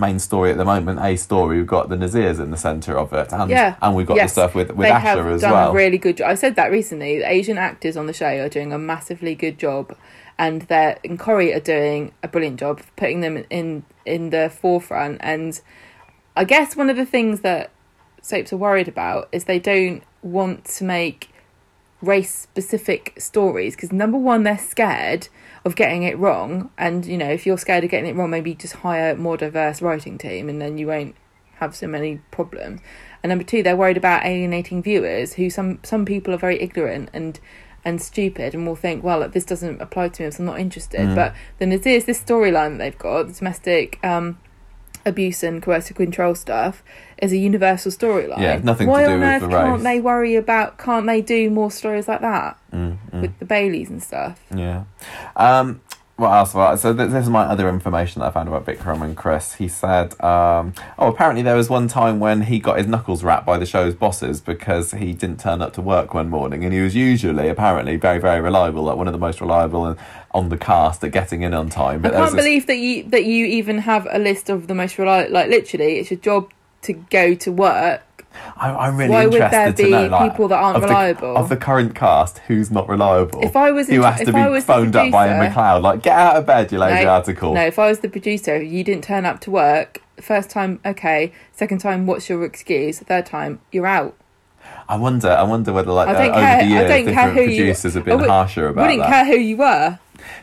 Speaker 1: main story at the moment, a story, we've got the Nazirs in the centre of it, and
Speaker 2: Yeah.
Speaker 1: and we've got
Speaker 2: Yes.
Speaker 1: the stuff with with
Speaker 2: they Asha
Speaker 1: as
Speaker 2: done
Speaker 1: well.
Speaker 2: a really good job. I said that recently. The Asian actors on the show are doing a massively good job, and they're and Corrie are doing a brilliant job putting them in in the forefront. And I guess one of the things that soaps are worried about is they don't want to make race specific stories because number one they're scared of getting it wrong. And you know if you're scared of getting it wrong maybe just hire a more diverse writing team and then you won't have so many problems. And number two they're worried about alienating viewers who some some people are very ignorant and and stupid and will think well this doesn't apply to me so i'm not interested.
Speaker 1: Mm.
Speaker 2: but the Nazirs this storyline that they've got the domestic um abuse and coercive control stuff is a universal storyline
Speaker 1: Yeah, nothing to
Speaker 2: why
Speaker 1: do
Speaker 2: on
Speaker 1: with
Speaker 2: earth can't
Speaker 1: race.
Speaker 2: they worry about can't they do more stories like that
Speaker 1: Mm, mm.
Speaker 2: with the baileys and stuff
Speaker 1: Yeah. Um, what else? Well, so th- this is my other information that I found about Vikram and Chris. He said, um, oh, apparently there was one time when he got his knuckles wrapped by the show's bosses because he didn't turn up to work one morning, and he was usually apparently very, very reliable, like one of the most reliable and on the cast at getting in on time. But I
Speaker 2: can't
Speaker 1: this-
Speaker 2: believe that you that you even have a list of the most reliable. Like literally, it's your job to go to work.
Speaker 1: I, I'm really
Speaker 2: Why would
Speaker 1: interested
Speaker 2: there
Speaker 1: to
Speaker 2: be
Speaker 1: know, like,
Speaker 2: people that aren't
Speaker 1: of the-
Speaker 2: reliable?
Speaker 1: of the current cast, who's not reliable?
Speaker 2: If I was
Speaker 1: who has to be
Speaker 2: the
Speaker 1: phoned up by a MacLeod, like get out of bed, you lazy
Speaker 2: No,
Speaker 1: article.
Speaker 2: No, if I was the producer, you didn't turn up to work. First time, okay. Second time, what's your excuse? Third time, you're out.
Speaker 1: I wonder. I wonder whether, like,
Speaker 2: I
Speaker 1: uh, over the
Speaker 2: I
Speaker 1: years, different
Speaker 2: who you-
Speaker 1: producers have been harsher about I
Speaker 2: Wouldn't
Speaker 1: that.
Speaker 2: care who you were.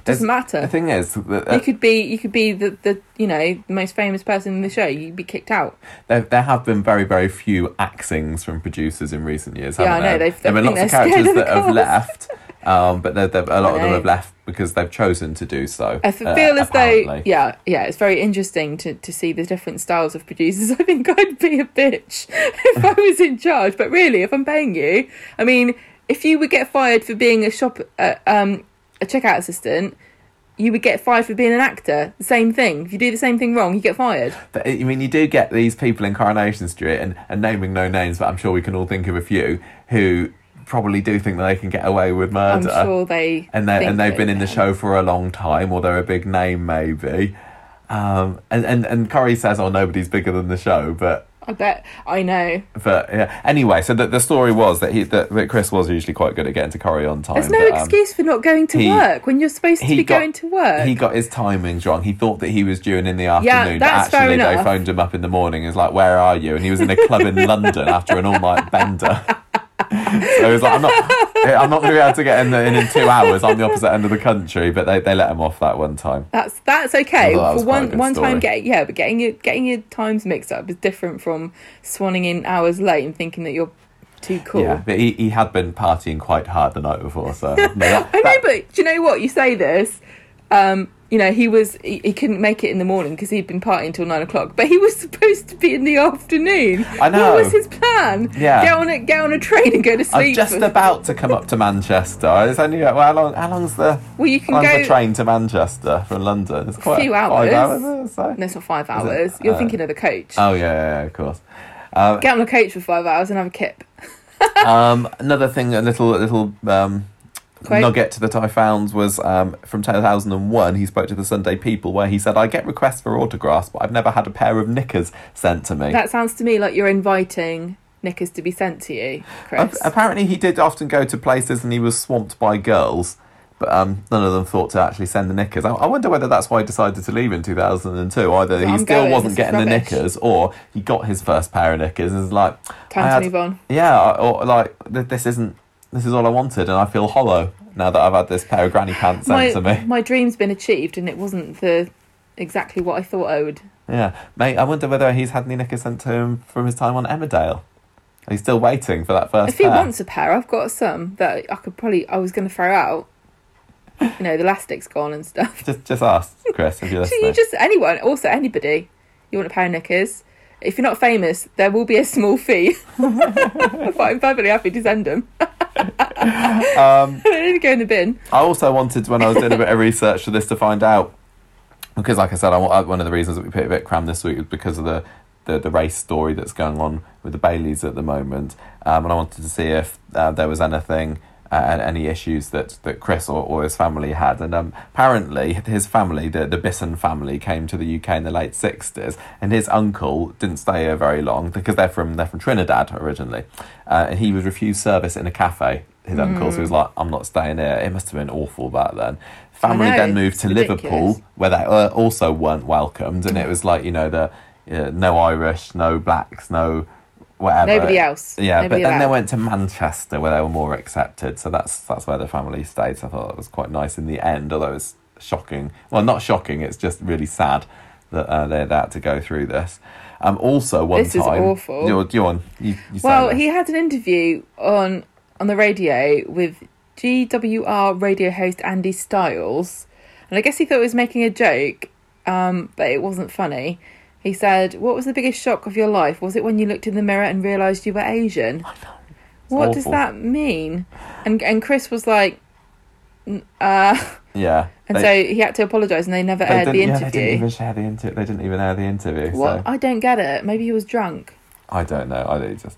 Speaker 2: Doesn't matter.
Speaker 1: The thing is, that, uh,
Speaker 2: you could be you could be the, the you know the most famous person in the show. You'd be kicked out.
Speaker 1: there, there have been very, very few axings from producers in recent years.
Speaker 2: Yeah, I know,
Speaker 1: There?
Speaker 2: they've-
Speaker 1: there have been lots of characters
Speaker 2: of
Speaker 1: that have left, um, but they're, they're, a lot of them have left because they've chosen to do so.
Speaker 2: I
Speaker 1: uh,
Speaker 2: feel as though yeah yeah it's very interesting to to see the different styles of producers. I think I'd be a bitch if I was in charge. But really, if I'm paying you, I mean, if you would get fired for being a shop uh, um a checkout assistant. You would get fired for being an actor. The same thing. If you do the same thing wrong, you get fired.
Speaker 1: But, I mean, you do get these people in Coronation Street, and, and naming no names, but I'm sure we can all think of a few who probably do think that they can get away with murder.
Speaker 2: I'm sure they
Speaker 1: and they and they've been in the show for a long time, or they're a big name maybe. Um, and and and Corrie says, "Oh, nobody's bigger than the show," but
Speaker 2: I bet I know.
Speaker 1: but yeah. Anyway, so the, the story was that he that, that Chris was usually quite good at getting to Corrie on time.
Speaker 2: There's no
Speaker 1: but, um,
Speaker 2: excuse for not going to
Speaker 1: he-
Speaker 2: work when you're supposed to be
Speaker 1: got-
Speaker 2: going to work.
Speaker 1: He got his timings wrong. He thought that he was due in in the afternoon, Yeah,
Speaker 2: that's
Speaker 1: but
Speaker 2: fair
Speaker 1: actually they phoned him up in the morning. and was like, "Where are you?" And he was in a club in London after an all-night bender. So he was like, "I'm not, eh, I'm not going to be able to get in, the, in in two hours. I'm the opposite end of the country." But they, they let him off that one time.
Speaker 2: That's that's okay.
Speaker 1: That
Speaker 2: For one one
Speaker 1: story.
Speaker 2: time, getting yeah, but getting your getting your times mixed up is different from swanning in hours late and thinking that you're too cool.
Speaker 1: Yeah, but he, he had been partying quite hard the night before, so no, that-
Speaker 2: I know,
Speaker 1: that-
Speaker 2: but do you know what? You say this. Um, you know, he was he, he couldn't make it in the morning because he'd been partying till nine o'clock. But he was supposed to be in the afternoon.
Speaker 1: I know.
Speaker 2: What was his plan?
Speaker 1: Yeah.
Speaker 2: Get on a get on a train and go to sleep.
Speaker 1: I'm
Speaker 2: just
Speaker 1: about to come up to Manchester. It's only well, how long? How long's the
Speaker 2: well, you can
Speaker 1: how
Speaker 2: go.
Speaker 1: the train to Manchester from London? It's quite
Speaker 2: few
Speaker 1: Five
Speaker 2: hours.
Speaker 1: hours, so.
Speaker 2: No, it's not five hours. You're
Speaker 1: Uh,
Speaker 2: thinking of the coach.
Speaker 1: Oh yeah, yeah, yeah, of course. Um,
Speaker 2: Get on a coach for five hours and have a kip.
Speaker 1: um, another thing, a little little um,
Speaker 2: Quote.
Speaker 1: nugget that I found was um, from 2001. He spoke to the Sunday People where he said, "I get requests for autographs, but I've never had a pair of knickers sent to me."
Speaker 2: That sounds to me like you're inviting knickers to be sent to you, Chris.
Speaker 1: apparently, he did often go to places and he was swamped by girls, but um, none of them thought to actually send the knickers. I, I wonder whether that's why he decided to leave in 2002. Either he
Speaker 2: I'm
Speaker 1: still
Speaker 2: going,
Speaker 1: wasn't getting the knickers, or he got his first pair of knickers and was like,
Speaker 2: Time to
Speaker 1: had-
Speaker 2: move on.
Speaker 1: yeah, or like, this isn't, this is all I wanted, and I feel hollow now that I've had this pair of granny pants sent
Speaker 2: My
Speaker 1: to me.
Speaker 2: my dream's been achieved, and it wasn't the exactly what I thought I would.
Speaker 1: Yeah, mate, I wonder whether he's had any knickers sent to him from his time on Emmerdale. He's still waiting for that first
Speaker 2: If he
Speaker 1: pair.
Speaker 2: wants a pair, I've got some that I could probably. I was going to throw out. You know, the elastic's gone and stuff.
Speaker 1: Just, just ask Chris if you're listening.
Speaker 2: you just anyone, also anybody. You want a pair of knickers? If you're not famous, there will be a small fee. but I'm perfectly happy to send them.
Speaker 1: Um,
Speaker 2: they need to go in the bin.
Speaker 1: I also wanted, when I was doing a bit of research for this, to find out because, like I said, I, one of the reasons that we put a Vikram this week was because of the, the, the race story that's going on with the Baileys at the moment, um, and I wanted to see if uh, there was anything uh, and any issues that, that Chris or, or his family had. And um, apparently, his family, the, the Bisson family, came to the UK in the late 60s, and his uncle didn't stay here very long because they're from, they're from Trinidad originally. Uh, and he was refused service in a cafe, his uncle, so he was like, I'm not staying here. It must have been awful back then. Family
Speaker 2: know,
Speaker 1: then moved to
Speaker 2: ridiculous.
Speaker 1: Liverpool, where they uh, also weren't welcomed, and it was like, you know, the uh, no Irish, no blacks, no whatever.
Speaker 2: Nobody else.
Speaker 1: Yeah,
Speaker 2: Nobody
Speaker 1: but then they went to Manchester where they were more accepted. So that's that's where the family stayed. So I thought it was quite nice in the end, although it's shocking. Well, not shocking. It's just really sad that uh, they had to go through this. Um, also, one
Speaker 2: This is
Speaker 1: time,
Speaker 2: awful.
Speaker 1: You're, you're on. You, you
Speaker 2: Well, he had an interview on on the radio with GWR radio host Andy Styles, and I guess he thought he was making a joke, um, but it wasn't funny. He said, "What was the biggest shock of your life? Was it when you looked in the mirror and realised you were Asian?" What does that mean? And and Chris was like, uh,
Speaker 1: yeah.
Speaker 2: and
Speaker 1: They-
Speaker 2: so he had to apologise, and they never
Speaker 1: they
Speaker 2: aired the
Speaker 1: didn't- yeah,
Speaker 2: interview.
Speaker 1: they didn't even share the interview. They didn't even air the interview.
Speaker 2: what?
Speaker 1: So
Speaker 2: I don't get it. Maybe he was drunk.
Speaker 1: I don't know. I just.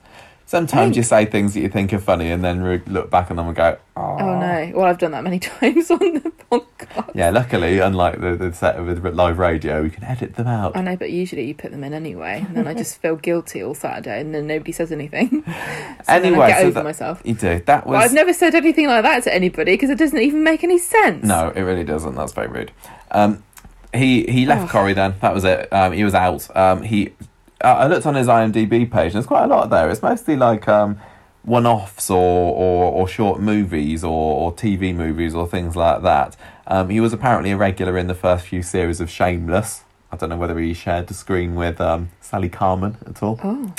Speaker 1: Sometimes you say things that you think are funny, and then re- look back on them and go, "Oh,
Speaker 2: Oh no! Well, I've done that many times on the podcast.
Speaker 1: Yeah, luckily, unlike the, the set with live radio, we can edit them out.
Speaker 2: I know, but usually you put them in anyway, and then I just feel guilty all Saturday, and then nobody says anything. so
Speaker 1: Anyway,
Speaker 2: I get
Speaker 1: so
Speaker 2: over
Speaker 1: that-
Speaker 2: myself.
Speaker 1: You do. That was
Speaker 2: But I've never said anything like that to anybody because it doesn't even make any sense.
Speaker 1: no, it really doesn't. That's very rude. Um, he he left
Speaker 2: Ugh.
Speaker 1: Corrie then. That was it. Um, he was out. Um, he I looked on his IMDb page. and There's quite a lot there. It's mostly like um, one-offs or, or or short movies or, or TV movies or things like that. Um, he was apparently a regular in the first few series of Shameless. I don't know whether he shared the screen with um, Sally Carman at all.
Speaker 2: Oh,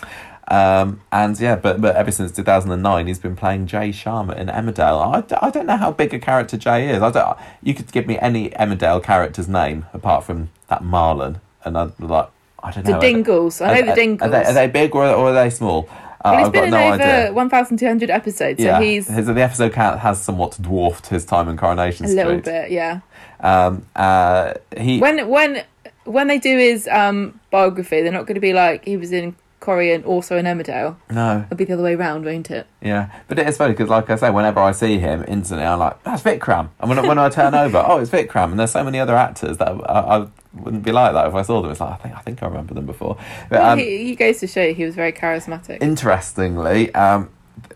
Speaker 1: Um, and yeah, but but ever since 2009, he's been playing Jai Sharma in Emmerdale. I, d- I don't know how big a character Jai is. I don't. You could give me any Emmerdale character's name apart from that Marlon, and I'd be like, I don't
Speaker 2: the
Speaker 1: know.
Speaker 2: Dingles. I know the Dingles.
Speaker 1: are, they, are they big or, or are they small? Uh,
Speaker 2: well, he's
Speaker 1: I've
Speaker 2: been in
Speaker 1: no
Speaker 2: over
Speaker 1: idea.
Speaker 2: 1,200 episodes, so
Speaker 1: yeah,
Speaker 2: he's
Speaker 1: his, the episode count has somewhat dwarfed his time in Coronation Street.
Speaker 2: a little bit, yeah.
Speaker 1: Um, uh, he
Speaker 2: When when when they do his um biography, they're not going to be like he was in Corrie and also in Emmerdale.
Speaker 1: no,
Speaker 2: It'll be the other way round, won't it?
Speaker 1: Yeah, but it is funny because, like I say, whenever I see him, instantly I'm like, "That's Vikram," and when, when I turn over, oh, it's Vikram, and there's so many other actors that I, I wouldn't be like that if I saw them. It's like I think I think I remember them before. But, um,
Speaker 2: he, he goes to show he was very charismatic.
Speaker 1: interestingly, um,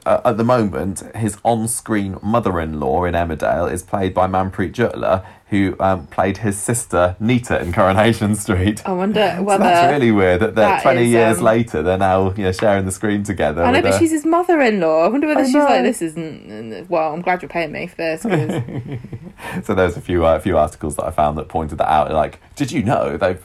Speaker 1: uh, at the moment, his on-screen mother-in-law in Emmerdale is played by Manpreet Jutla, who um, played his sister Nita in Coronation Street.
Speaker 2: I wonder
Speaker 1: So
Speaker 2: whether.
Speaker 1: that's really weird that, that, 20
Speaker 2: is,
Speaker 1: years
Speaker 2: um,
Speaker 1: later they're now you know, sharing the screen together.
Speaker 2: I know, but
Speaker 1: a-
Speaker 2: she's his mother-in-law. I wonder whether
Speaker 1: I
Speaker 2: she's
Speaker 1: know.
Speaker 2: like, "This isn't." Well, I'm glad you're paying me for this.
Speaker 1: So there's a few uh, few articles that I found that pointed that out. Like, did you know they've?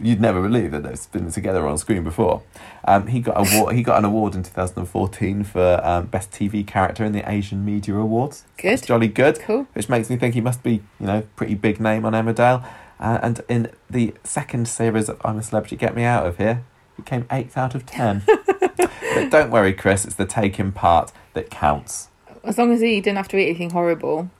Speaker 1: You'd never believe that they've been together on screen before. Um, he got award, He got an award in 2014 for um, best TV character in the Asian Media Awards. That's
Speaker 2: Good.
Speaker 1: jolly good.
Speaker 2: Cool.
Speaker 1: Which makes me think he must be, you know, pretty big name on Emmerdale. Uh, and in the second series of I'm a Celebrity, Get Me Out of Here, he came eighth out of ten. but don't worry, Chris. It's the taking part that counts.
Speaker 2: As long as he didn't have to eat anything horrible,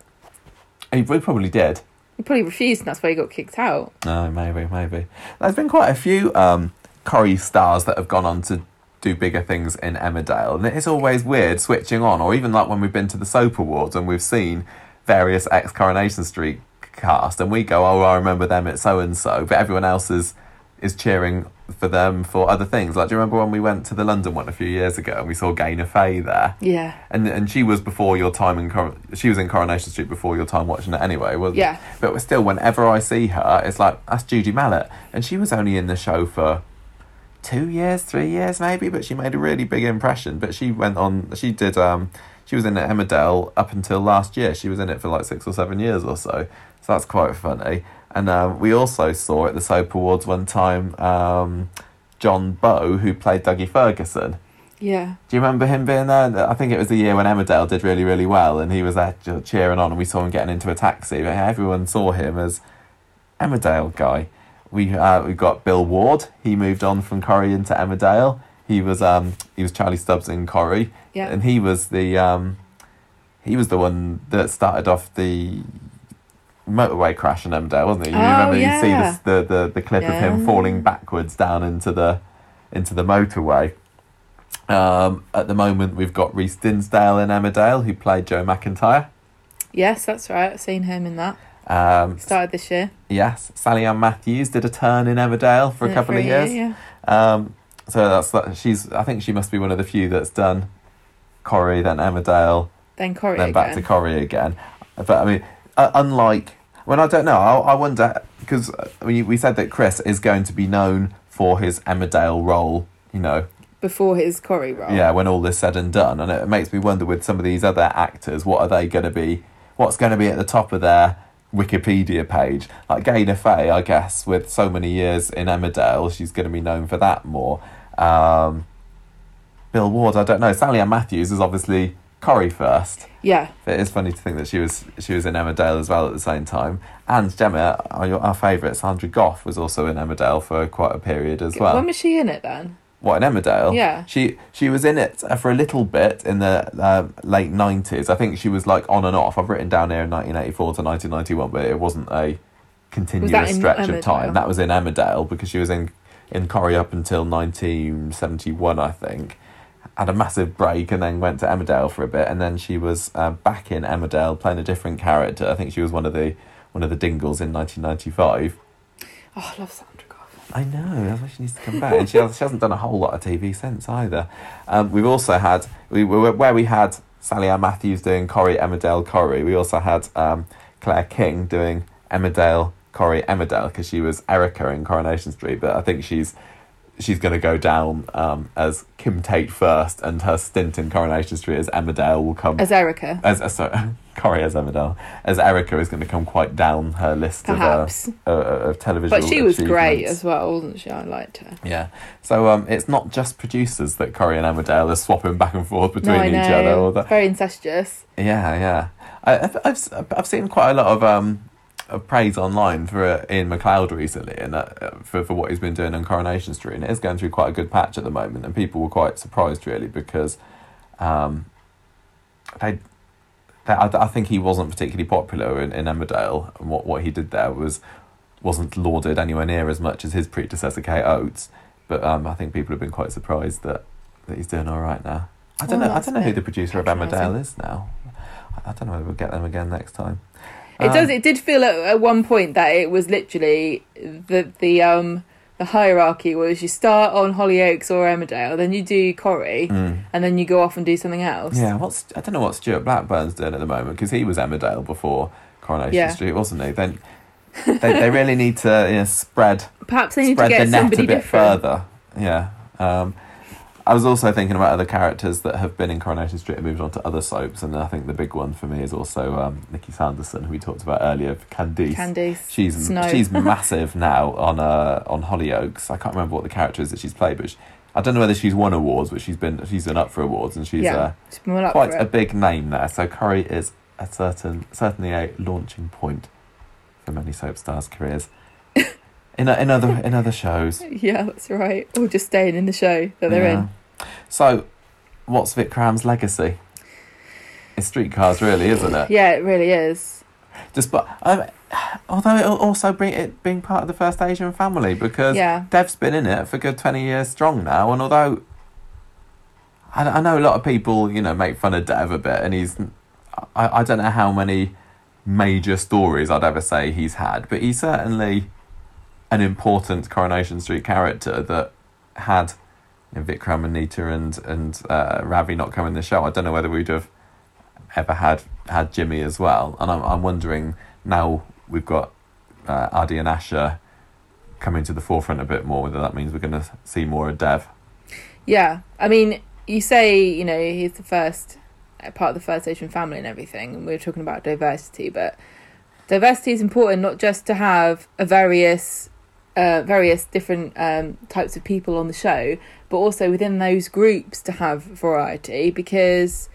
Speaker 1: He probably did.
Speaker 2: He probably refused, and that's why he got kicked out.
Speaker 1: No, maybe, maybe. There's been quite a few um, Corrie stars that have gone on to do bigger things in Emmerdale, and it's always weird switching on, or even like when we've been to the Soap Awards and we've seen various ex Coronation Street cast, and we go, "Oh, I remember them at so and so," but everyone else is is cheering for them for other things. Like, do you remember when we went to the London one a few years ago and we saw Gaynor Faye there?
Speaker 2: Yeah.
Speaker 1: And and she was before your time in Cor- she was in Coronation Street before your time watching it anyway, wasn't
Speaker 2: Yeah.
Speaker 1: But still, whenever I see her, it's like that's Judy Mallett, and she was only in the show for two years, three years maybe, but she made a really big impression. But she went on, she did, um, she was in Emmerdale up until last year. She was in it for like six or seven years or so, so that's quite funny. And um, we also saw at the Soap Awards one time um, John Bowe, who played Duggie Ferguson.
Speaker 2: Yeah.
Speaker 1: Do you remember him being there? I think it was the year when Emmerdale did really, really well, and he was there ch- cheering on, and we saw him getting into a taxi. But everyone saw him as Emmerdale guy. We uh, we got Bill Ward. He moved on from Corrie into Emmerdale. He was um he was Charlie Stubbs in Corrie,
Speaker 2: Yeah.
Speaker 1: and he was the um he was the one that started off the motorway crash in Emmerdale, wasn't he? You
Speaker 2: Oh,
Speaker 1: remember you see this, the, the the clip of him falling backwards down into the into the motorway. Um, at the moment, we've got Reece Dinsdale in Emmerdale, who played Joe McIntyre.
Speaker 2: Yes, that's right. I've seen him in that.
Speaker 1: Um,
Speaker 2: Started this year.
Speaker 1: yes, Sally Ann Matthews did a turn in Emmerdale for a couple of
Speaker 2: year,
Speaker 1: years.
Speaker 2: yeah.
Speaker 1: Um, so that's that- she's. I think she must be one of the few that's done Corrie, then Emmerdale,
Speaker 2: Then Corrie
Speaker 1: then
Speaker 2: again.
Speaker 1: back to Corrie again. But I mean, uh, unlike when I don't know, I, I wonder because we we said that Chris is going to be known for his Emmerdale role. You know,
Speaker 2: Before his Corrie role.
Speaker 1: yeah, when all is said and done, and it makes me wonder with some of these other actors, what are they going to be? What's going to be at the top of their Wikipedia page? Like Gaynor Faye, I guess, with so many years in Emmerdale, she's going to be known for that more. Um, Bill Ward, I don't know. Sally Ann Matthews is obviously Corrie first.
Speaker 2: Yeah.
Speaker 1: But it is funny to think that she was she was in Emmerdale as well at the same time. And Gemma, our, our favourite Sandra Gough, was also in Emmerdale for quite a period as well.
Speaker 2: When was she in it then?
Speaker 1: What in Emmerdale?
Speaker 2: Yeah.
Speaker 1: She she was in it for a little bit in the uh, late nineties. I think she was like on and off. I've written down here in nineteen eighty four to nineteen ninety one, but it wasn't a continuous
Speaker 2: in
Speaker 1: stretch of time. That was in Emmerdale because she was in in Corrie up until nineteen seventy one, I think. Had a massive break and then went to Emmerdale for a bit, and then she was uh, back in Emmerdale playing a different character. I think she was one of the one of the Dingles in nineteen ninety five.
Speaker 2: Oh, I love Sandra.
Speaker 1: I know. That's why she needs to come back, and she, has, she hasn't done a whole lot of TV since either. Um, we've also had we were where we had Sally Ann Matthews doing Corrie Emmerdale Corrie. We also had um, Claire King doing Emmerdale Corrie Emmerdale because she was Erica in Coronation Street. But I think she's she's going to go down um, as Kim Tate first, and her stint in Coronation Street as Emmerdale will come
Speaker 2: As Erica.
Speaker 1: as uh, sorry, Corrie as Emmerdale as Erica is going to come quite down her list
Speaker 2: Perhaps.
Speaker 1: of uh, uh, of television.
Speaker 2: But she was great as well, wasn't she? I liked her.
Speaker 1: Yeah. So um, it's not just producers that Corrie and Emmerdale are swapping back and forth between
Speaker 2: no,
Speaker 1: each other. Or that.
Speaker 2: Very incestuous.
Speaker 1: Yeah, yeah. I, I've, I've I've seen quite a lot of um of praise online for uh, Iain MacLeod recently, and uh, for for what he's been doing on Coronation Street, and it is going through quite a good patch at the moment, and people were quite surprised really because um they. they I, I think he wasn't particularly popular in, in Emmerdale, and what, what he did there was wasn't lauded anywhere near as much as his predecessor Kate Oates. But um, I think people have been quite surprised that, that he's doing all right now. I don't
Speaker 2: Well,
Speaker 1: know. I don't know who the producer of. Emmerdale is now. I, I don't know whether we'll get them again next time.
Speaker 2: It
Speaker 1: Um,
Speaker 2: does. It did feel at, at one point that it was literally the the um the hierarchy was you start on Hollyoaks or Emmerdale, then you do Corrie,
Speaker 1: Mm.
Speaker 2: and then you go off and do something else.
Speaker 1: Yeah, what's I don't know what Stuart Blackburn's doing at the moment because he was Emmerdale before Coronation
Speaker 2: Yeah.
Speaker 1: Street, wasn't he? Then they, they really need to you know, spread
Speaker 2: Perhaps they need to
Speaker 1: spread
Speaker 2: get
Speaker 1: the net
Speaker 2: somebody
Speaker 1: a bit
Speaker 2: different.
Speaker 1: further. Yeah. Um, I was also thinking about other characters that have been in Coronation Street and moved on to other soaps, and I think the big one for me is also um, Nikki Sanderson, who we talked about earlier, Candice.
Speaker 2: Candice.
Speaker 1: She's
Speaker 2: Snow.
Speaker 1: she's massive now on uh, on Hollyoaks. I can't remember what the character is that she's played, but she, I don't know whether she's won awards, but she's been she's been up for awards, and she's
Speaker 2: yeah,
Speaker 1: uh,
Speaker 2: she's been up
Speaker 1: quite a big name there. So Corrie is a certain certainly a launching point for many soap stars' careers. in in other in other shows.
Speaker 2: Yeah, that's right. Or just staying in the show that they're in.
Speaker 1: So, what's Vikram's legacy? It's streetcars, really, isn't it?
Speaker 2: Yeah, it really is.
Speaker 1: Just but um, although it'll also bring it being part of the first Asian family because
Speaker 2: Yeah.
Speaker 1: Dev's been in it for a good twenty years strong now, and although I, I know a lot of people, you know, make fun of Dev a bit, and he's I, I don't know how many major stories I'd ever say he's had, but he's certainly an important Coronation Street character that had you know, Vikram and Nita and and uh, Ravi not coming in the show. I don't know whether we'd have ever had had Jimi as well, and I'm I'm wondering now we've got uh, Aadi and Asha coming to the forefront a bit more. Whether that means we're going to see more of Dev.
Speaker 2: Yeah, I mean, you say you know he's the first uh, part of the first Asian family and everything, and we are talking about diversity, but diversity is important not just to have a various, uh, various different um, types of people on the show, but also within those groups to have variety because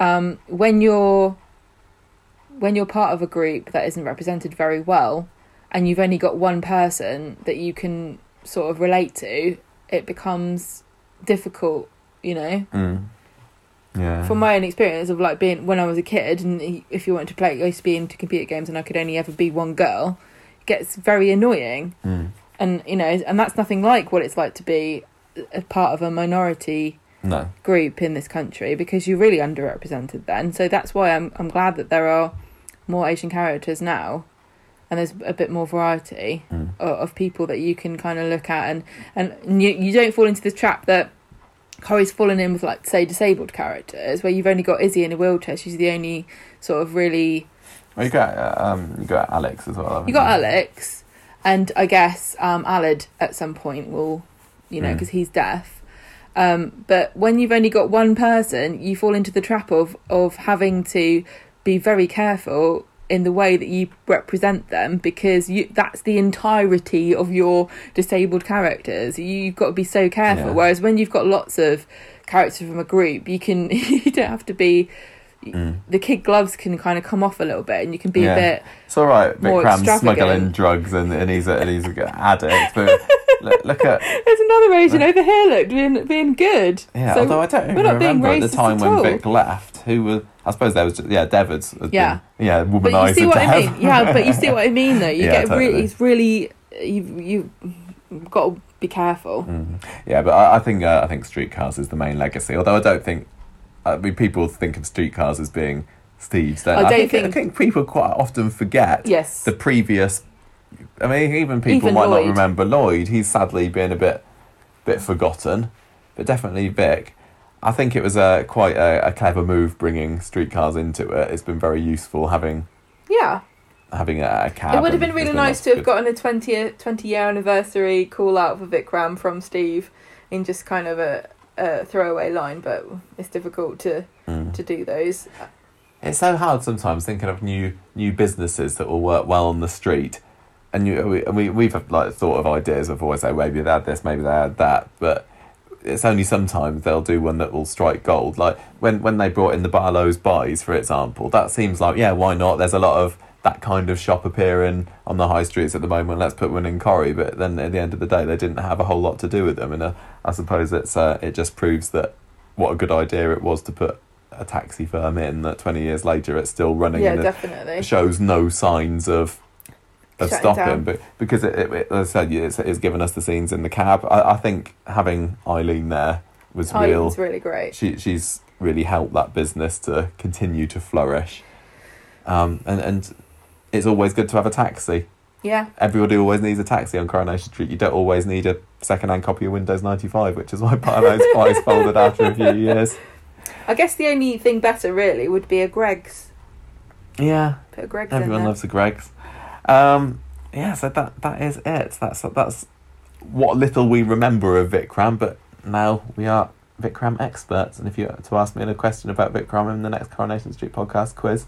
Speaker 2: um, when you're when you're part of a group that isn't represented very well, and you've only got one person that you can sort of relate to, it becomes difficult, you know.
Speaker 1: Mm. Yeah.
Speaker 2: From my own experience of like being when I was a kid, and if you wanted to play, I used to be into computer games, and I could only ever be one girl. Gets very annoying,
Speaker 1: Mm.
Speaker 2: and you know, and that's nothing like what it's like to be a part of a minority
Speaker 1: No.
Speaker 2: group in this country because you're really underrepresented then. So that's why I'm I'm glad that there are more Asian characters now, and there's a bit more variety
Speaker 1: Mm.
Speaker 2: of, of people that you can kind of look at, and and you you don't fall into the trap that. Corrie's fallen in with like say disabled characters where you've only got Izzy in a wheelchair. She's the only sort of really
Speaker 1: Well, you got uh, um, you got Alex as well.
Speaker 2: you got Alex, and I guess um, Alid at some point will, you know,
Speaker 1: Mm.
Speaker 2: because he's deaf. Um, but when you've only got one person, you fall into the trap of of having to be very careful in the way that you represent them because you that's the entirety of your disabled characters. You've got to be so careful.
Speaker 1: Yeah.
Speaker 2: Whereas when you've got lots of characters from a group, you can you don't have to be.
Speaker 1: Mm.
Speaker 2: The kid gloves can kind of come off a little bit, and you can be
Speaker 1: Yeah.
Speaker 2: a bit
Speaker 1: It's all right.
Speaker 2: more
Speaker 1: Vikram's smuggling drugs and, and he's a, and he's an addict. But look, look at
Speaker 2: There's another Asian over here, look, being being good.
Speaker 1: yeah.
Speaker 2: So
Speaker 1: although I don't even
Speaker 2: we're not
Speaker 1: remember at the time
Speaker 2: at
Speaker 1: when
Speaker 2: all.
Speaker 1: Vic left. Who was? I suppose there was just, yeah. Devids.
Speaker 2: Yeah.
Speaker 1: Been, yeah.
Speaker 2: but you see what I mean? Yeah, but you see what I mean, though. You
Speaker 1: Yeah,
Speaker 2: get really,
Speaker 1: totally.
Speaker 2: it's really you you got to be careful.
Speaker 1: Mm. Yeah, but I, I think uh, I think Streetcars is the main legacy. Although I don't think I mean people think of Streetcars as being Steve's. Don't
Speaker 2: I
Speaker 1: they?
Speaker 2: don't
Speaker 1: think, I
Speaker 2: think-
Speaker 1: think people quite often forget
Speaker 2: Yes.
Speaker 1: the previous. I mean, even people
Speaker 2: Even
Speaker 1: might
Speaker 2: Lloyd.
Speaker 1: not remember Lloyd. He's sadly been a bit, bit forgotten, but definitely Vic. I think it was a quite a, a clever move bringing streetcars into it. It's been very useful having
Speaker 2: yeah.
Speaker 1: having a, a cab.
Speaker 2: It would have been really
Speaker 1: there's
Speaker 2: nice to have
Speaker 1: good-
Speaker 2: gotten a 20 year, 20 year anniversary call out for Vikram from Steve in just kind of a, a throwaway line, but it's difficult to,
Speaker 1: Mm.
Speaker 2: to do those.
Speaker 1: It's so hard sometimes thinking of new new businesses that will work well on the street, and you we, and we we've like thought of ideas of always say maybe they had this, maybe they had that, but it's only sometimes they'll do one that will strike gold. Like when when they brought in the Barlow's buys, for example, that seems like yeah, why not? There's a lot of that kind of shop appearing on the high streets at the moment. Let's put one in Corrie, but then at the end of the day, they didn't have a whole lot to do with them, and uh, I suppose it's uh, it just proves that what a good idea it was to put a taxi firm in that 20 years later it's still running
Speaker 2: Yeah,
Speaker 1: and it
Speaker 2: definitely.
Speaker 1: shows no signs of of
Speaker 2: Shutting
Speaker 1: stopping
Speaker 2: down.
Speaker 1: but because it, it, it as I said it's, it's given us the scenes in the cab I, I think having Eileen there was real
Speaker 2: it's really great.
Speaker 1: she she's really helped that business to continue to flourish um, and and it's always good to have a taxi
Speaker 2: Yeah.
Speaker 1: everybody always needs a taxi on Coronation Street you don't always need a second-hand copy of Windows 95 which is why Barlow's price folded after a few years
Speaker 2: I guess the only thing better really would be a Greggs.
Speaker 1: yeah
Speaker 2: Put a Greggs in
Speaker 1: Everyone loves the Greggs. Um, yeah, so that that is it. That's that's what little we remember of Vikram, but now we are Vikram experts. And if you were to ask me a question about Vikram in the next Coronation Street podcast quiz,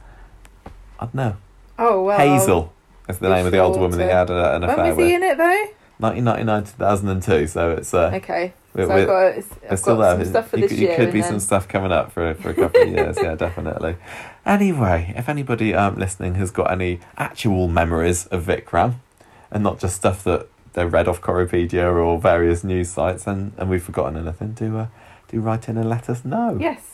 Speaker 1: I'd know.
Speaker 2: Oh well.
Speaker 1: Hazel is the name of the older woman that he had a, an
Speaker 2: When
Speaker 1: affair
Speaker 2: was he
Speaker 1: with.
Speaker 2: in it though?
Speaker 1: 1999 2002, so it's uh,
Speaker 2: Okay.
Speaker 1: we're,
Speaker 2: so I've got, it's- I've
Speaker 1: still
Speaker 2: got
Speaker 1: there.
Speaker 2: some stuff for
Speaker 1: you,
Speaker 2: this
Speaker 1: could-
Speaker 2: year.
Speaker 1: you could be
Speaker 2: then-
Speaker 1: some stuff coming up for for a couple of years. Yeah, definitely. Anyway, if anybody um, listening has got any actual memories of Vikram, and not just stuff that they read off Coropedia or various news sites, and, and we've forgotten anything, do uh, do write in and let us know.
Speaker 2: Yes.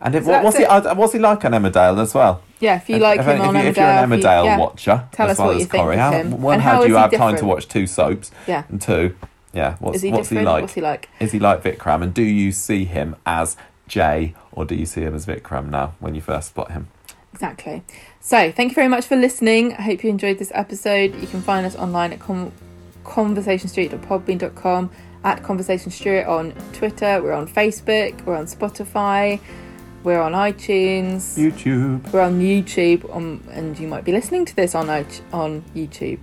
Speaker 1: And if,
Speaker 2: So
Speaker 1: what, what's he uh, what's he like on Emmerdale as well?
Speaker 2: Yeah, if you
Speaker 1: If-
Speaker 2: like
Speaker 1: if,
Speaker 2: him
Speaker 1: if,
Speaker 2: on
Speaker 1: you-
Speaker 2: Emmerdale.
Speaker 1: if you're an
Speaker 2: if you-
Speaker 1: Emmerdale
Speaker 2: yeah.
Speaker 1: watcher,
Speaker 2: Tell
Speaker 1: as
Speaker 2: us
Speaker 1: well
Speaker 2: what
Speaker 1: as
Speaker 2: you think
Speaker 1: Corrie,
Speaker 2: of
Speaker 1: how, one,
Speaker 2: And
Speaker 1: how,
Speaker 2: how
Speaker 1: do you
Speaker 2: he
Speaker 1: have time to watch two soaps?
Speaker 2: Yeah.
Speaker 1: And two, yeah, what's
Speaker 2: Is he
Speaker 1: what's he like?
Speaker 2: What's he like?
Speaker 1: Is he like Vikram? And do you see him as Jai or do you see him as Vikram now when you first spot him?
Speaker 2: Exactly. So, thank you very much for listening. I hope you enjoyed this episode. You can find us online at com- conversationstreet.podbean.com, at Conversation Street on Twitter. We're on Facebook. We're on Spotify. We're on iTunes.
Speaker 1: YouTube.
Speaker 2: We're on YouTube, um, and you might be listening to this on on YouTube.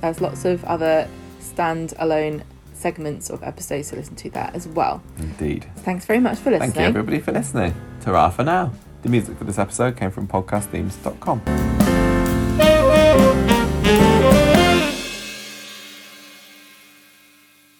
Speaker 2: There's lots of other stand-alone segments of episodes to listen to that as well.
Speaker 1: Indeed.
Speaker 2: Thanks very much for listening.
Speaker 1: Thank you everybody for listening. Ta-ra for now. The music for this episode came from podcastthemes.com.